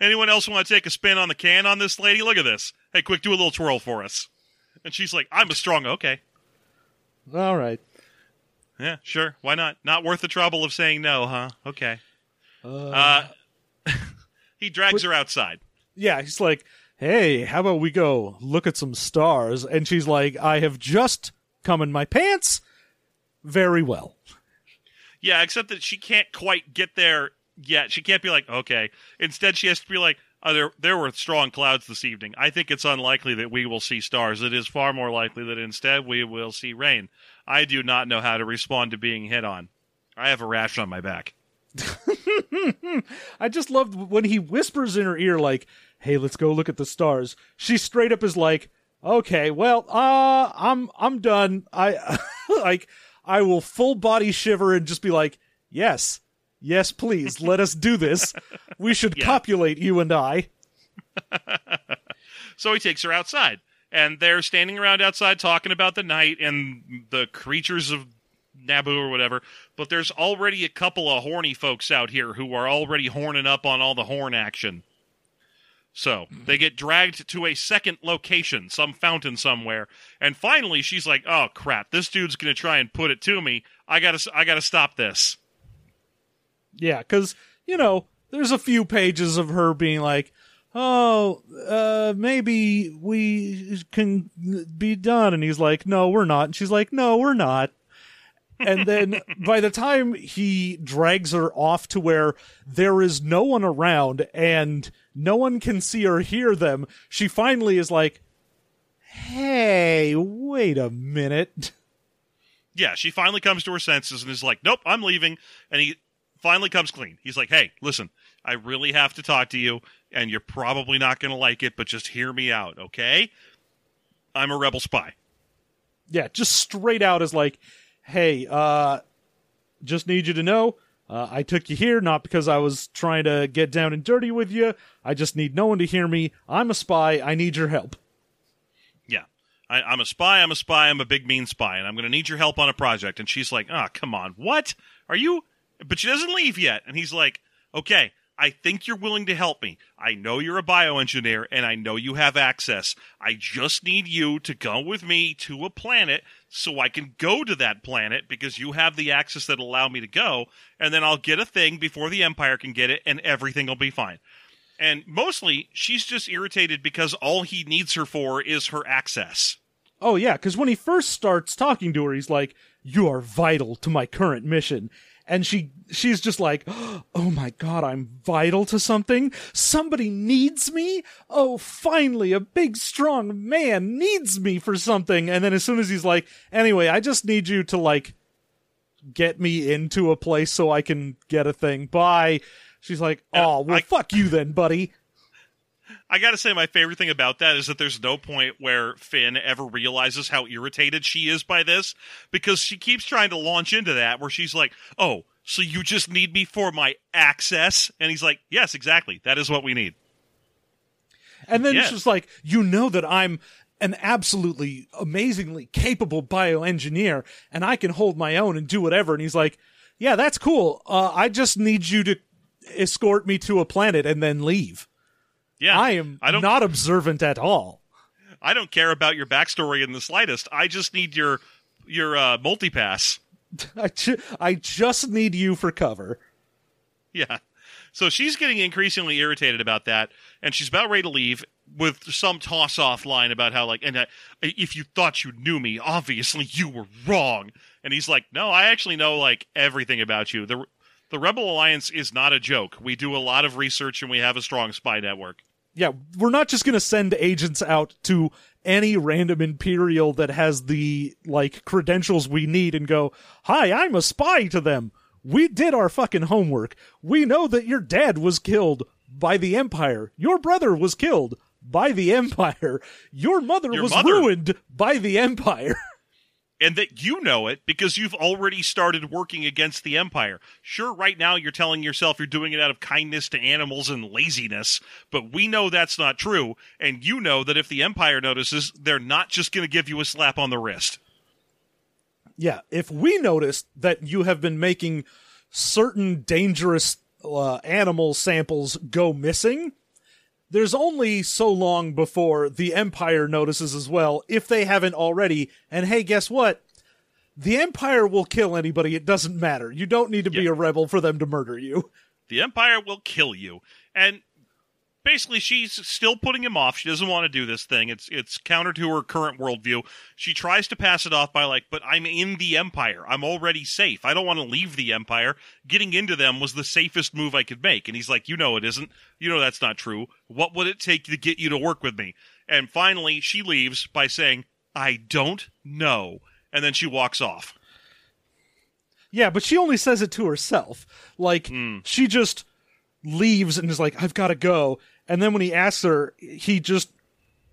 Anyone else want to take a spin on the can on this lady? Look at this. Hey, quick, do a little twirl for us. And she's like, I'm a strong. Okay. All right. Yeah, sure. Why not? Not worth the trouble of saying no, huh? Okay. Uh, Uh, he drags her outside. yeah, he's like, "Hey, how about we go look at some stars?" And she's like, "I have just come in my pants." Very well. Yeah, except that she can't quite get there yet. She can't be like, okay. Instead, she has to be like, oh, there, there were strong clouds this evening. I think it's unlikely that we will see stars. It is far more likely that instead we will see rain. I do not know how to respond to being hit on. I have a rash on my back. I just loved when he whispers in her ear, like, "Hey, let's go look at the stars." She straight up is like, "Okay, well, uh, I'm I'm done. I like I will full body shiver and just be like, yes, yes, please, let us do this. We should Yeah. copulate, you and I." So he takes her outside, and they're standing around outside talking about the night and the creatures of Naboo or whatever. But there's already a couple of horny folks out here who are already horning up on all the horn action. So they get dragged to a second location, some fountain somewhere, and finally she's like, "Oh crap! This dude's gonna try and put it to me. I gotta, I gotta stop this." Yeah, because, you know, there's a few pages of her being like, oh, uh, maybe we can be done. And he's like, no, we're not. And she's like, no, we're not. and then by the time he drags her off to where there is no one around and no one can see or hear them, she finally is like, hey, wait a minute. Yeah, she finally comes to her senses and is like, "Nope, I'm leaving." And he finally comes clean. He's like, "Hey, listen, I really have to talk to you, and you're probably not going to like it, but just hear me out, okay? I'm a rebel spy." Yeah, just straight out is like, "Hey, uh just need you to know, uh, I took you here not because I was trying to get down and dirty with you. I just need no one to hear me. I'm a spy. I need your help." Yeah. I, I'm a spy. I'm a spy. I'm a big mean spy, and I'm going to need your help on a project. And she's like, "Ah, come on, what are you?" But she doesn't leave yet. And he's like, "Okay, I think you're willing to help me. I know you're a bioengineer, and I know you have access. I just need you to go with me to a planet so I can go to that planet because you have the access that'll allow me to go, and then I'll get a thing before the Empire can get it, and everything will be fine." And mostly, she's just irritated because all he needs her for is her access. Oh yeah, because when he first starts talking to her, he's like, "You are vital to my current mission," and she she's just like, "Oh my god, I'm vital to something. Somebody needs me. Oh, finally, a big strong man needs me for something." And then as soon as he's like, "Anyway, I just need you to like get me into a place so I can get a thing." Bye. She's like, "Oh, well, I- fuck you then, buddy." I gotta say, my favorite thing about that is that there's no point where Finn ever realizes how irritated she is by this because she keeps trying to launch into that where she's like, oh, so you just need me for my access? And he's like, yes, exactly. That is what we need. And then Yes. she's like, you know that I'm an absolutely amazingly capable bioengineer and I can hold my own and do whatever. And he's like, yeah, that's cool. Uh, I just need you to escort me to a planet and then leave. Yeah. I am I don't not observant at all. I don't care about your backstory in the slightest. I just need your your uh, multipass. I, ju- I just need you for cover. Yeah. So she's getting increasingly irritated about that, and she's about ready to leave with some toss off line about how, like, and uh, if you thought you knew me, obviously you were wrong. And he's like, no, I actually know, like, everything about you. The, the Rebel Alliance is not a joke. We do a lot of research and we have a strong spy network. Yeah, we're not just going to send agents out to any random Imperial that has the, like, credentials we need and go, Hi, I'm a spy to them. We did our fucking homework. We know that your dad was killed by the Empire. Your brother was killed by the Empire. Your mother Your was mother- ruined by the Empire. and that you know it because you've already started working against the empire. Sure, right now you're telling yourself you're doing it out of kindness to animals and laziness, but we know that's not true, and you know that if the empire notices, they're not just going to give you a slap on the wrist. Yeah, if we notice that you have been making certain dangerous uh, animal samples go missing, there's only so long before the Empire notices as well, if they haven't already. And hey, guess what? The Empire will kill anybody. It doesn't matter. You don't need to be a rebel for them to murder you. The empire will kill you. And basically she's still putting him off. She doesn't want to do this thing. It's it's counter to her current worldview. She tries to pass it off by like, but I'm in the empire. I'm already safe. I don't want to leave the empire. Getting into them was the safest move I could make. And he's like, you know it isn't. You know that's not true. What would it take to get you to work with me? And finally she leaves by saying, I don't know. And then she walks off. Yeah, but she only says it to herself. Like hmm. she just leaves and is like, "I've got to go." And then when he asks her, he just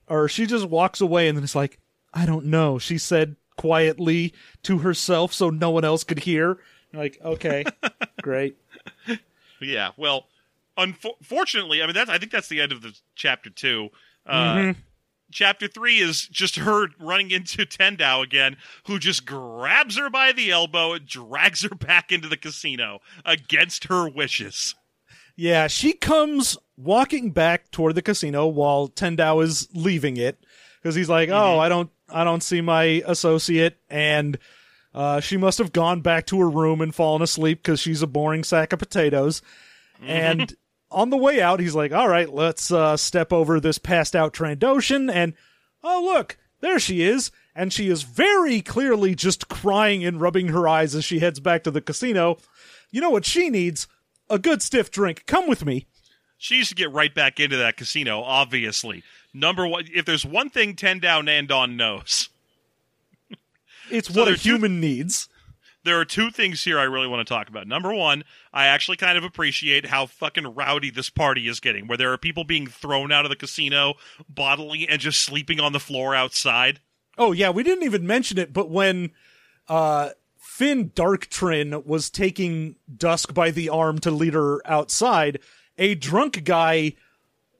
or she just walks away and then it's like, "I don't know." She said quietly to herself so no one else could hear. You're like, "Okay. great." Yeah, well, unfortunately, I mean that's I think that's the end of the chapter two. Uh, Chapter three is just her running into Tendau again, who just grabs her by the elbow and drags her back into the casino against her wishes. Yeah, she comes walking back toward the casino while Tendau is leaving it because he's like, "Oh, I don't, I don't see my associate," and uh, she must have gone back to her room and fallen asleep because she's a boring sack of potatoes. And on the way out, he's like, "All right, let's uh, step over this passed out Trandoshan." And oh, look, there she is, and she is very clearly just crying and rubbing her eyes as she heads back to the casino. You know what she needs? A good stiff drink. Come with me. She used to get right back into that casino, obviously. Number one, if there's one thing Tendau Nandon knows, It's So what a are two- human needs. there are two things here I really want to talk about. Number one, I actually kind of appreciate how fucking rowdy this party is getting, where there are people being thrown out of the casino bodily and just sleeping on the floor outside. Oh yeah, we didn't even mention it, but when uh Finn Darktrin was taking Dusque by the arm to lead her outside, a drunk guy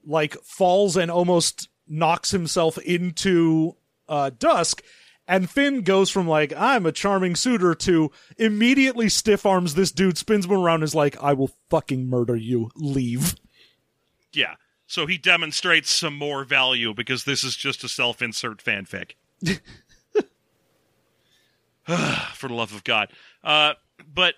like falls and almost knocks himself into uh Dusque and Finn goes from like I'm a charming suitor to immediately stiff arms this dude, spins him around, and is like I will fucking murder you. Leave. Yeah. So he demonstrates some more value because this is just a self insert fanfic. For the love of God. Uh, but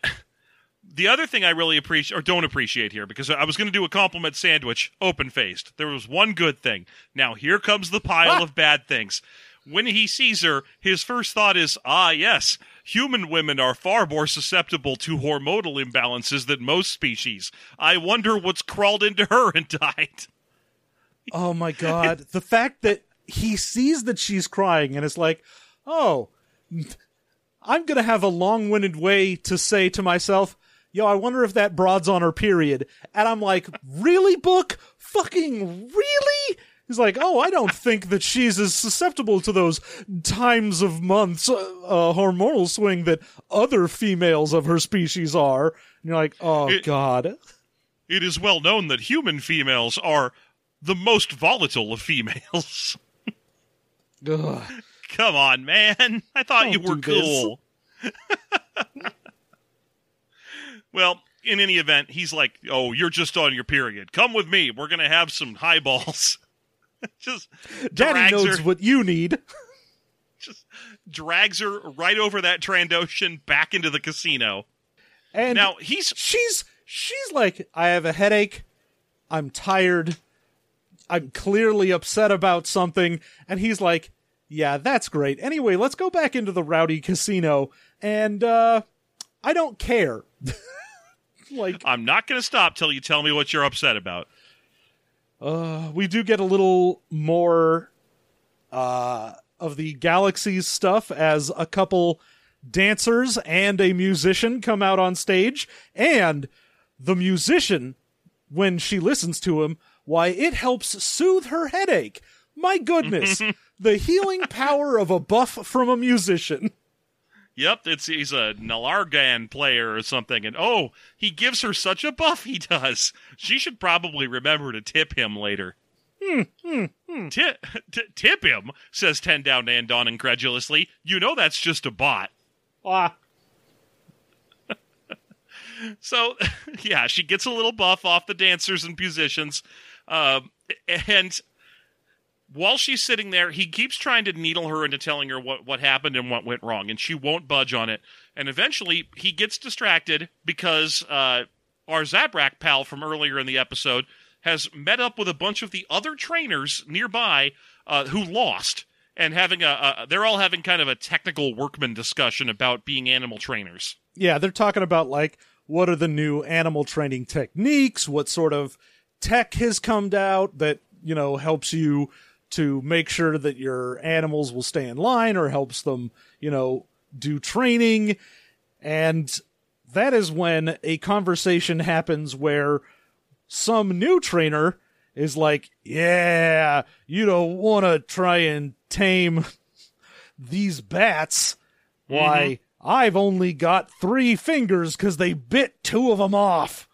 the other thing I really appreciate, or don't appreciate here, because I was going to do a compliment sandwich open faced. There was one good thing. Now here comes the pile of bad things. When he sees her, his first thought is, ah, yes, human women are far more susceptible to hormonal imbalances than most species. I wonder what's crawled into her and died. Oh my god. the fact that he sees that she's crying and is like, oh, I'm going to have a long winded way to say to myself, yo, I wonder if that broad's on her period. And I'm like, really, book? Fucking really? He's like, oh, I don't think that she's as susceptible to those times of months uh, uh, hormonal swing that other females of her species are. And you're like, oh, It- God. It is well known that human females are the most volatile of females. Ugh. Come on, man. I thought Don't you were cool. well, in any event, he's like, "Oh, you're just on your period. Come with me. We're going to have some highballs." just Daddy knows her, what you need. just drags her right over that Trandoshan back into the casino. And Now, he's she's she's like, I have a headache. I'm tired. I'm clearly upset about something. And he's like, Yeah, that's great. Anyway, let's go back into the rowdy casino. And uh I don't care. like I'm not going to stop till you tell me what you're upset about. uh we do get a little more uh of the galaxies stuff as a couple dancers and a musician come out on stage and the musician when she listens to him why it helps soothe her headache my goodness the healing power of a buff from a musician Yep, it's he's a Nalargon player or something, and oh, he gives her such a buff. He does. She should probably remember to tip him later. Hmm, Tip, t- tip him, says Tendau Nandon incredulously. You know that's just a bot. ah So, yeah, she gets a little buff off the dancers and musicians. Um, and while she's sitting there, he keeps trying to needle her into telling her what, what happened and what went wrong, and she won't budge on it. And eventually, he gets distracted because uh, our Zabrak pal from earlier in the episode has met up with a bunch of the other trainers nearby uh, who lost. And having a, a, they're all having kind of a technical workman discussion about being animal trainers. yeah they're talking about like what are the new animal training techniques what sort of tech has come out that you know helps you to make sure that your animals will stay in line or helps them you know do training and that is when a conversation happens where some new trainer is like yeah you don't want to try and tame these bats mm-hmm. why i've only got three fingers because they bit two of them off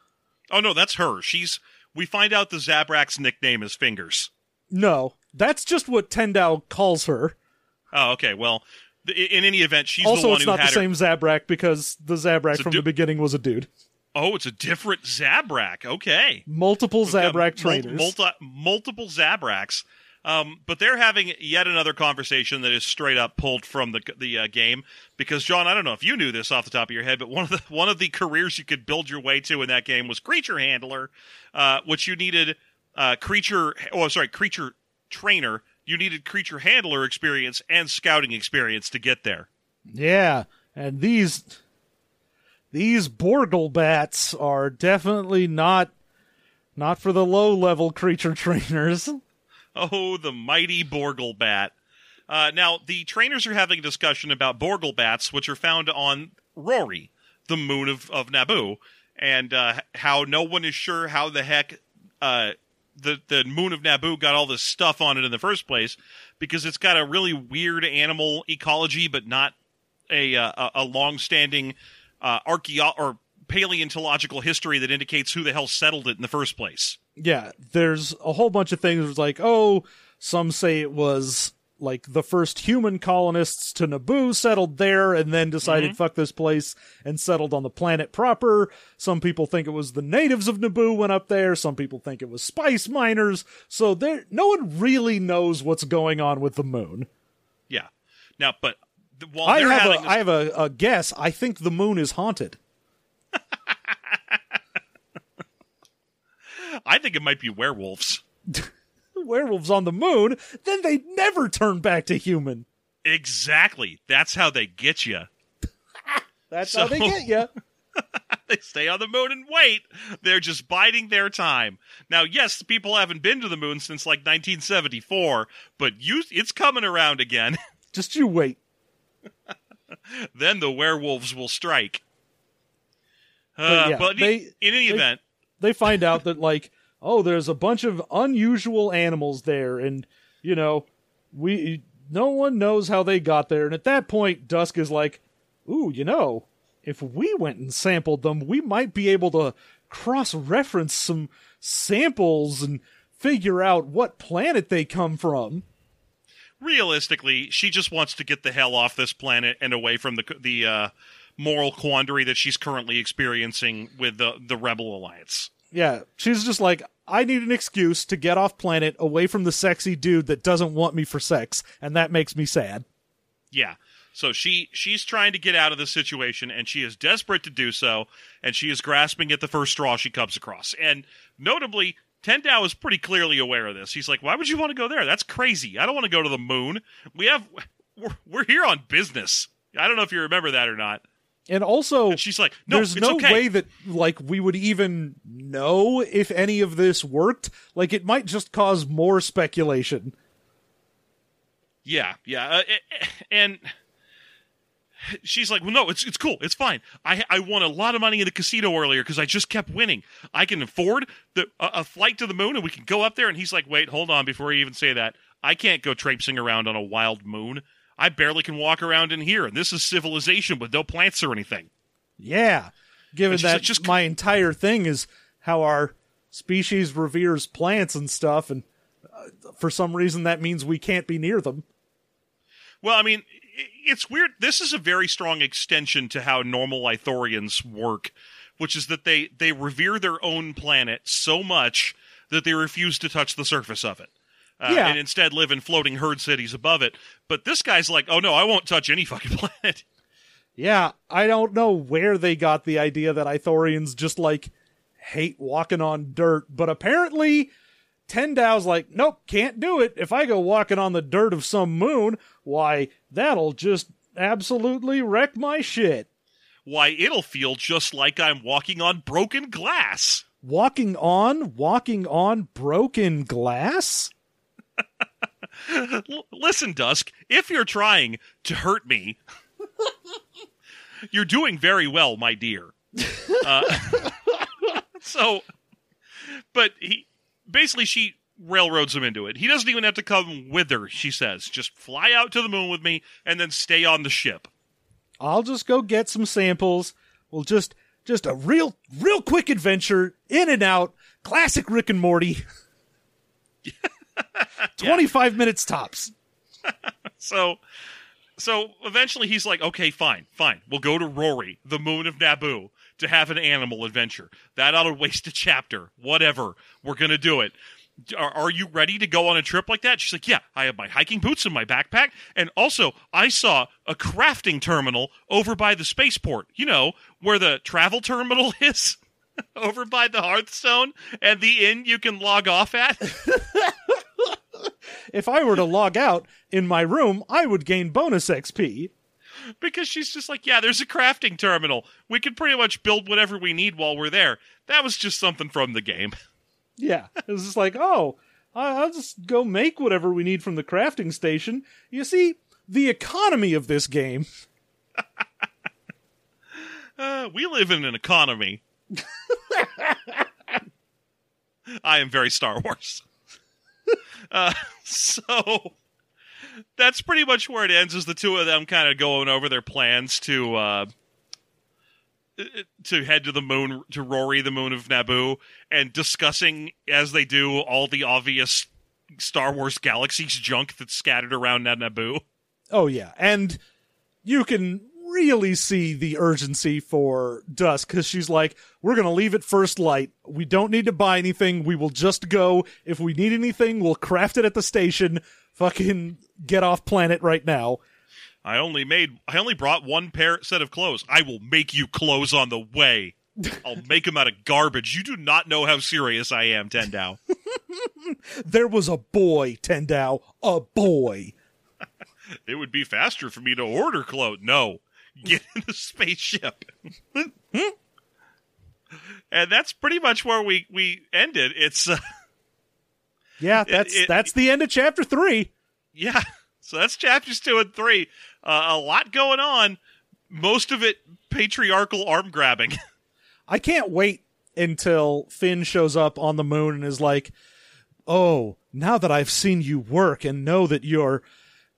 Oh no, that's her. She's. We find out the Zabrak's nickname is Fingers. no that's just what tendau calls her Oh, okay. Well, th- in any event, she's the also one it's not the her. same zabrak because the zabrak from du- the beginning was a dude Oh, it's a different Zabrak. Okay. multiple We've zabrak trainers multi- multiple Zabraks. Um, but they're having yet another conversation that is straight up pulled from the the uh, game because John, I don't know if you knew this off the top of your head, but one of the one of the careers you could build your way to in that game was creature handler, uh, which you needed uh, creature. Oh, sorry, creature trainer. You needed creature handler experience and scouting experience to get there. Yeah, and these these Borgle bats are definitely not not for the low level creature trainers. Oh, the mighty Borgle bat. Uh, now, the trainers are having a discussion about Borgle bats, which are found on Rori, the moon of, of Naboo, and uh, how no one is sure how the heck uh, the, the moon of Naboo got all this stuff on it in the first place, because it's got a really weird animal ecology, but not a, uh, a, long-standing uh, archeo- or paleontological history that indicates who the hell settled it in the first place. Yeah, there's a whole bunch of things it's like, oh, some say it was like the first human colonists to Naboo settled there and then decided mm-hmm. fuck this place and settled on the planet proper. Some people think it was the natives of Naboo went up there. Some people think it was spice miners. So there, no one really knows what's going on with the moon. Yeah. Now, but th- while I have, a, this- I have a, a guess. I think the moon is haunted. I think it might be werewolves. Werewolves on the moon, then they'd never turn back to human. Exactly. That's how they get you. That's how they get you. They stay on the moon and wait. They're just biding their time. Now, yes, people haven't been to the moon since like 1974, but you, it's coming around again. Just you wait. then the werewolves will strike. Uh, yeah, but they- in any they- event, they find out that like oh there's a bunch of unusual animals there and you know we no one knows how they got there and at that point Dusque is like ooh you know if we went and sampled them we might be able to cross reference some samples and figure out what planet they come from realistically, she just wants to get the hell off this planet and away from the the uh, moral quandary that she's currently experiencing with the the Rebel Alliance. yeah she's just like i need an excuse to get off planet away from the sexy dude that doesn't want me for sex and that makes me sad Yeah. So she she's trying to get out of the situation and she is desperate to do so and she is grasping at the first straw she comes across. And notably, Tendau is pretty clearly aware of this. He's like, "Why would you want to go there? That's crazy. I don't want to go to the moon. We have we're, we're here on business." I don't know if you remember that or not. And also And she's like, "No, there's no okay." way that like we would even know if any of this worked. Like it might just cause more speculation. Yeah, yeah, uh, and she's like, "Well, no, it's it's cool, it's fine. I I won a lot of money in the casino earlier because I just kept winning. I can afford the a, a flight to the moon, and we can go up there." And he's like, "Wait, hold on, before you even say that, I can't go traipsing around on a wild moon. I barely can walk around in here, and this is civilization with no plants or anything." Yeah, given that like, just- my entire thing is how our species reveres plants and stuff, and uh, for some reason that means we can't be near them. Well, I mean, it's weird. This is a very strong extension to how normal Ithorians work, which is that they they revere their own planet so much that they refuse to touch the surface of it. Uh, Yeah. and instead live in floating herd cities above it. But this guy's like, oh no, I won't touch any fucking planet. Yeah, I don't know where they got the idea that Ithorians just like hate walking on dirt, but apparently Tendau's like, nope, can't do it. If I go walking on the dirt of some moon, why, that'll just absolutely wreck my shit. Why, it'll feel just like I'm walking on broken glass. Walking on, walking on broken glass? Listen, Dusque, if you're trying to hurt me, you're doing very well, my dear. Uh, so, but he basically she railroads him into it. He doesn't even have to come with her. She says, "Just fly out to the moon with me, and then stay on the ship." I'll just go get some samples. We'll just just a real real quick adventure, in and out, classic Rick and Morty. 25 minutes tops. So, so eventually he's like, "Okay, fine, fine. We'll go to Rori, the moon of Naboo, to have an animal adventure. That ought to waste a chapter. Whatever. We're gonna do it." are, are you ready to go on a trip like that? She's like, yeah, I have my hiking boots in my backpack. And also, I saw a crafting terminal over by the spaceport, you know, where the travel terminal is. over by the Hearthstone and the inn you can log off at. If I were to log out in my room, I would gain bonus XP. because she's just like, yeah, there's a crafting terminal. We can pretty much build whatever we need while we're there. That was just something from the game. Yeah, it was just like, oh, I'll just go make whatever we need from the crafting station. You see, the economy of this game. Uh, we live in an economy. I am very Star Wars. uh, so that's pretty much where it ends. Is the two of them kind of going over their plans to uh, to head to the moon to Rori, the moon of Naboo, and discussing as they do all the obvious Star Wars galaxies junk that's scattered around Naboo. Oh yeah, and you can really see the urgency for Dusque because she's like, "We're gonna leave at first light. We don't need to buy anything. We will just go. If we need anything, we'll craft it at the station. Fucking get off planet right now." I only made I only brought one pair set of clothes. I will make you clothes on the way. I'll make them out of garbage. You do not know how serious I am, Tendau. There was a boy, Tendau, a boy. it would be faster for me to order clothes. No. Get in the spaceship. and that's pretty much where we we ended. It's uh, Yeah, that's it- that's the end of chapter three. yeah. So that's chapters 2 and 3. Uh, a lot going on. Most of it patriarchal arm grabbing. I can't wait until Finn shows up on the moon and is like, "Oh, now that I've seen you work and know that you're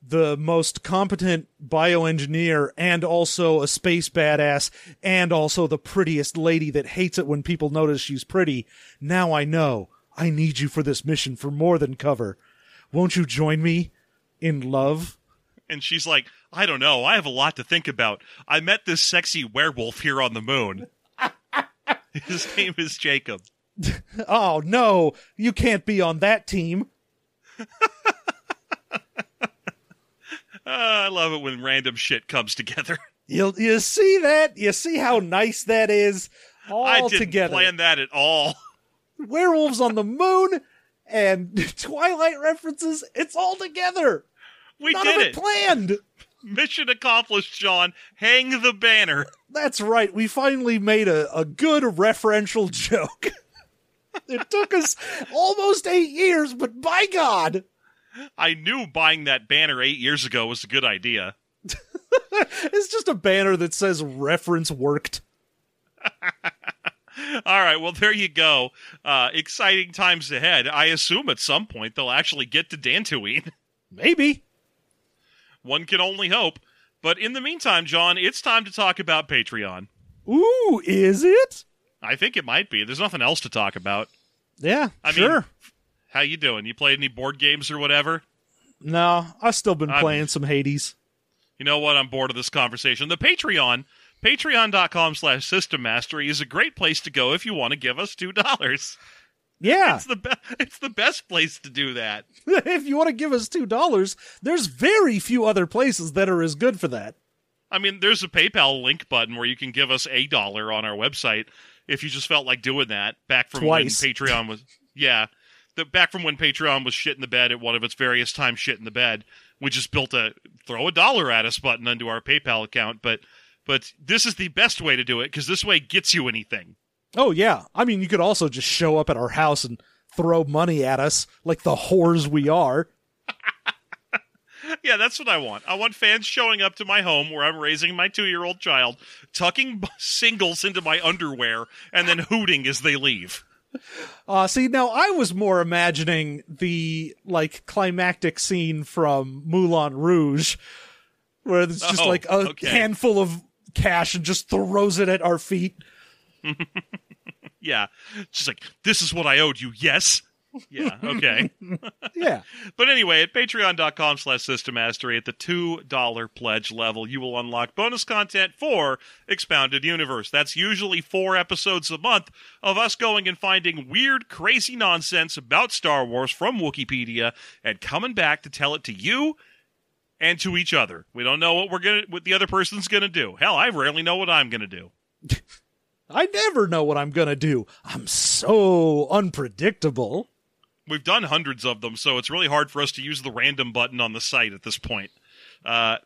the most competent bioengineer and also a space badass and also the prettiest lady that hates it when people notice she's pretty, now I know I need you for this mission for more than cover. Won't you join me in love?" And she's like, I don't know. I have a lot to think about. I met this sexy werewolf here on the moon. His name is Jacob. Oh no, you can't be on that team. Uh, I love it when random shit comes together. You you see that? You see how nice that is? All I didn't together. plan that at all. Werewolves on the moon and Twilight references. It's all together. We None did of it. it planned. Mission accomplished, John. Hang the banner. That's right. We finally made a, a good referential joke. it took us almost eight years, but by God, I knew buying that banner eight years ago was a good idea. it's just a banner that says reference worked. All right, well, there you go. Uh, exciting times ahead. I assume at some point they'll actually get to Dantooine. Maybe. One can only hope. But in the meantime, John, it's time to talk about Patreon. Ooh, is it? I think it might be. There's nothing else to talk about. Yeah, I mean- sure. How you doing? You played any board games or whatever? no, I've still been I'm- playing some Hades. You know what? I'm bored of this conversation. The Patreon, patreon.com slash system mastery is a great place to go if you want to give us two dollars. Yeah. It's the be- it's the best place to do that. if you want to give us two dollars, there's very few other places that are as good for that. I mean, there's a PayPal link button where you can give us a dollar on our website if you just felt like doing that back from Twice. when Patreon was yeah. The back from when Patreon was shit in the bed at one of its various times shit in the bed. We just built a throw a dollar at us button into our PayPal account, but but this is the best way to do it because this way gets you anything. Oh yeah, I mean you could also just show up at our house and throw money at us like the whores we are. Yeah, that's what I want. I want fans showing up to my home where I'm raising my two year old child, tucking singles into my underwear, and then hooting as they leave. Uh, see, now I was more imagining the like climactic scene from Moulin Rouge, where it's just Oh, like a okay. handful of cash and just throws it at our feet. Yeah. She's like, this is what I owed you, yes? Yeah, okay. Yeah. But anyway, at patreon.com slash system mastery at the $2 pledge level, you will unlock bonus content for Expounded Universe. That's usually four episodes a month of us going and finding weird, crazy nonsense about Star Wars from Wikipedia and coming back to tell it to you and to each other. We don't know what we're gonna what the other person's gonna do. Hell, I rarely know what I'm gonna do. I never know what I'm going to do. I'm so unpredictable. We've done hundreds of them, so it's really hard for us to use the random button on the site at this point. Uh,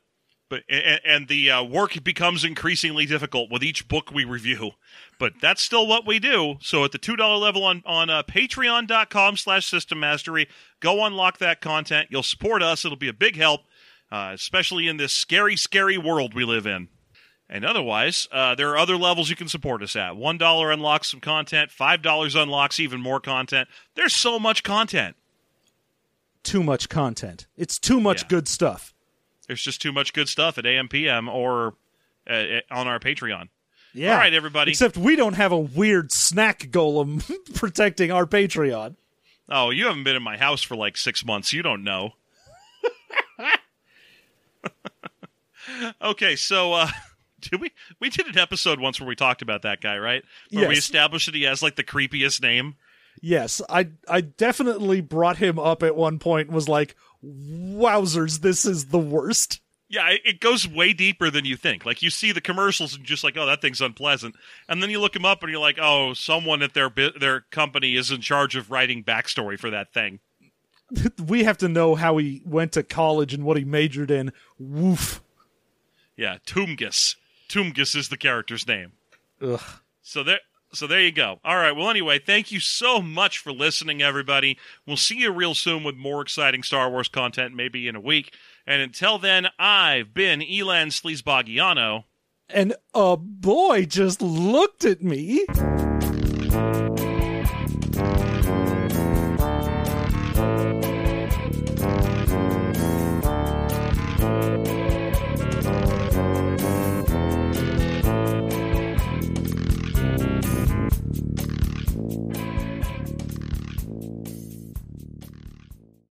but and, and the uh, work becomes increasingly difficult with each book we review. But that's still what we do. So at the two dollar level on on uh, Patreon.com slash System Mastery, go unlock that content. You'll support us. It'll be a big help, uh, especially in this scary, scary world we live in. And otherwise, uh, there are other levels you can support us at. One dollar unlocks some content. Five dollars unlocks even more content. There's so much content. Too much content. It's too much Yeah. good stuff. There's just too much good stuff at AMPM or uh, on our Patreon. Yeah. All right, everybody. Except we don't have a weird snack golem protecting our Patreon. Oh, you haven't been in my house for like six months. You don't know. okay, so uh, did we we did an episode once where we talked about that guy, right? Where we established that he has like the creepiest name. Yes, I I definitely brought him up at one point and was like, "Wowzers, this is the worst." Yeah, it- goes way deeper than you think. Like you see the commercials and just like, oh, that thing's unpleasant, and then you look him up and you're like, oh, someone at their their company is in charge of writing backstory for that thing. We have to know how he went to college and what he majored in. Woof. Yeah, Toomgus. Toomgus is the character's name. Ugh. So there so there you go. All right. Well, anyway, thank you so much for listening, everybody. We'll see you real soon with more exciting Star Wars content, maybe in a week. And until then, I've been Elan Sleazebaggano. And a boy just looked at me.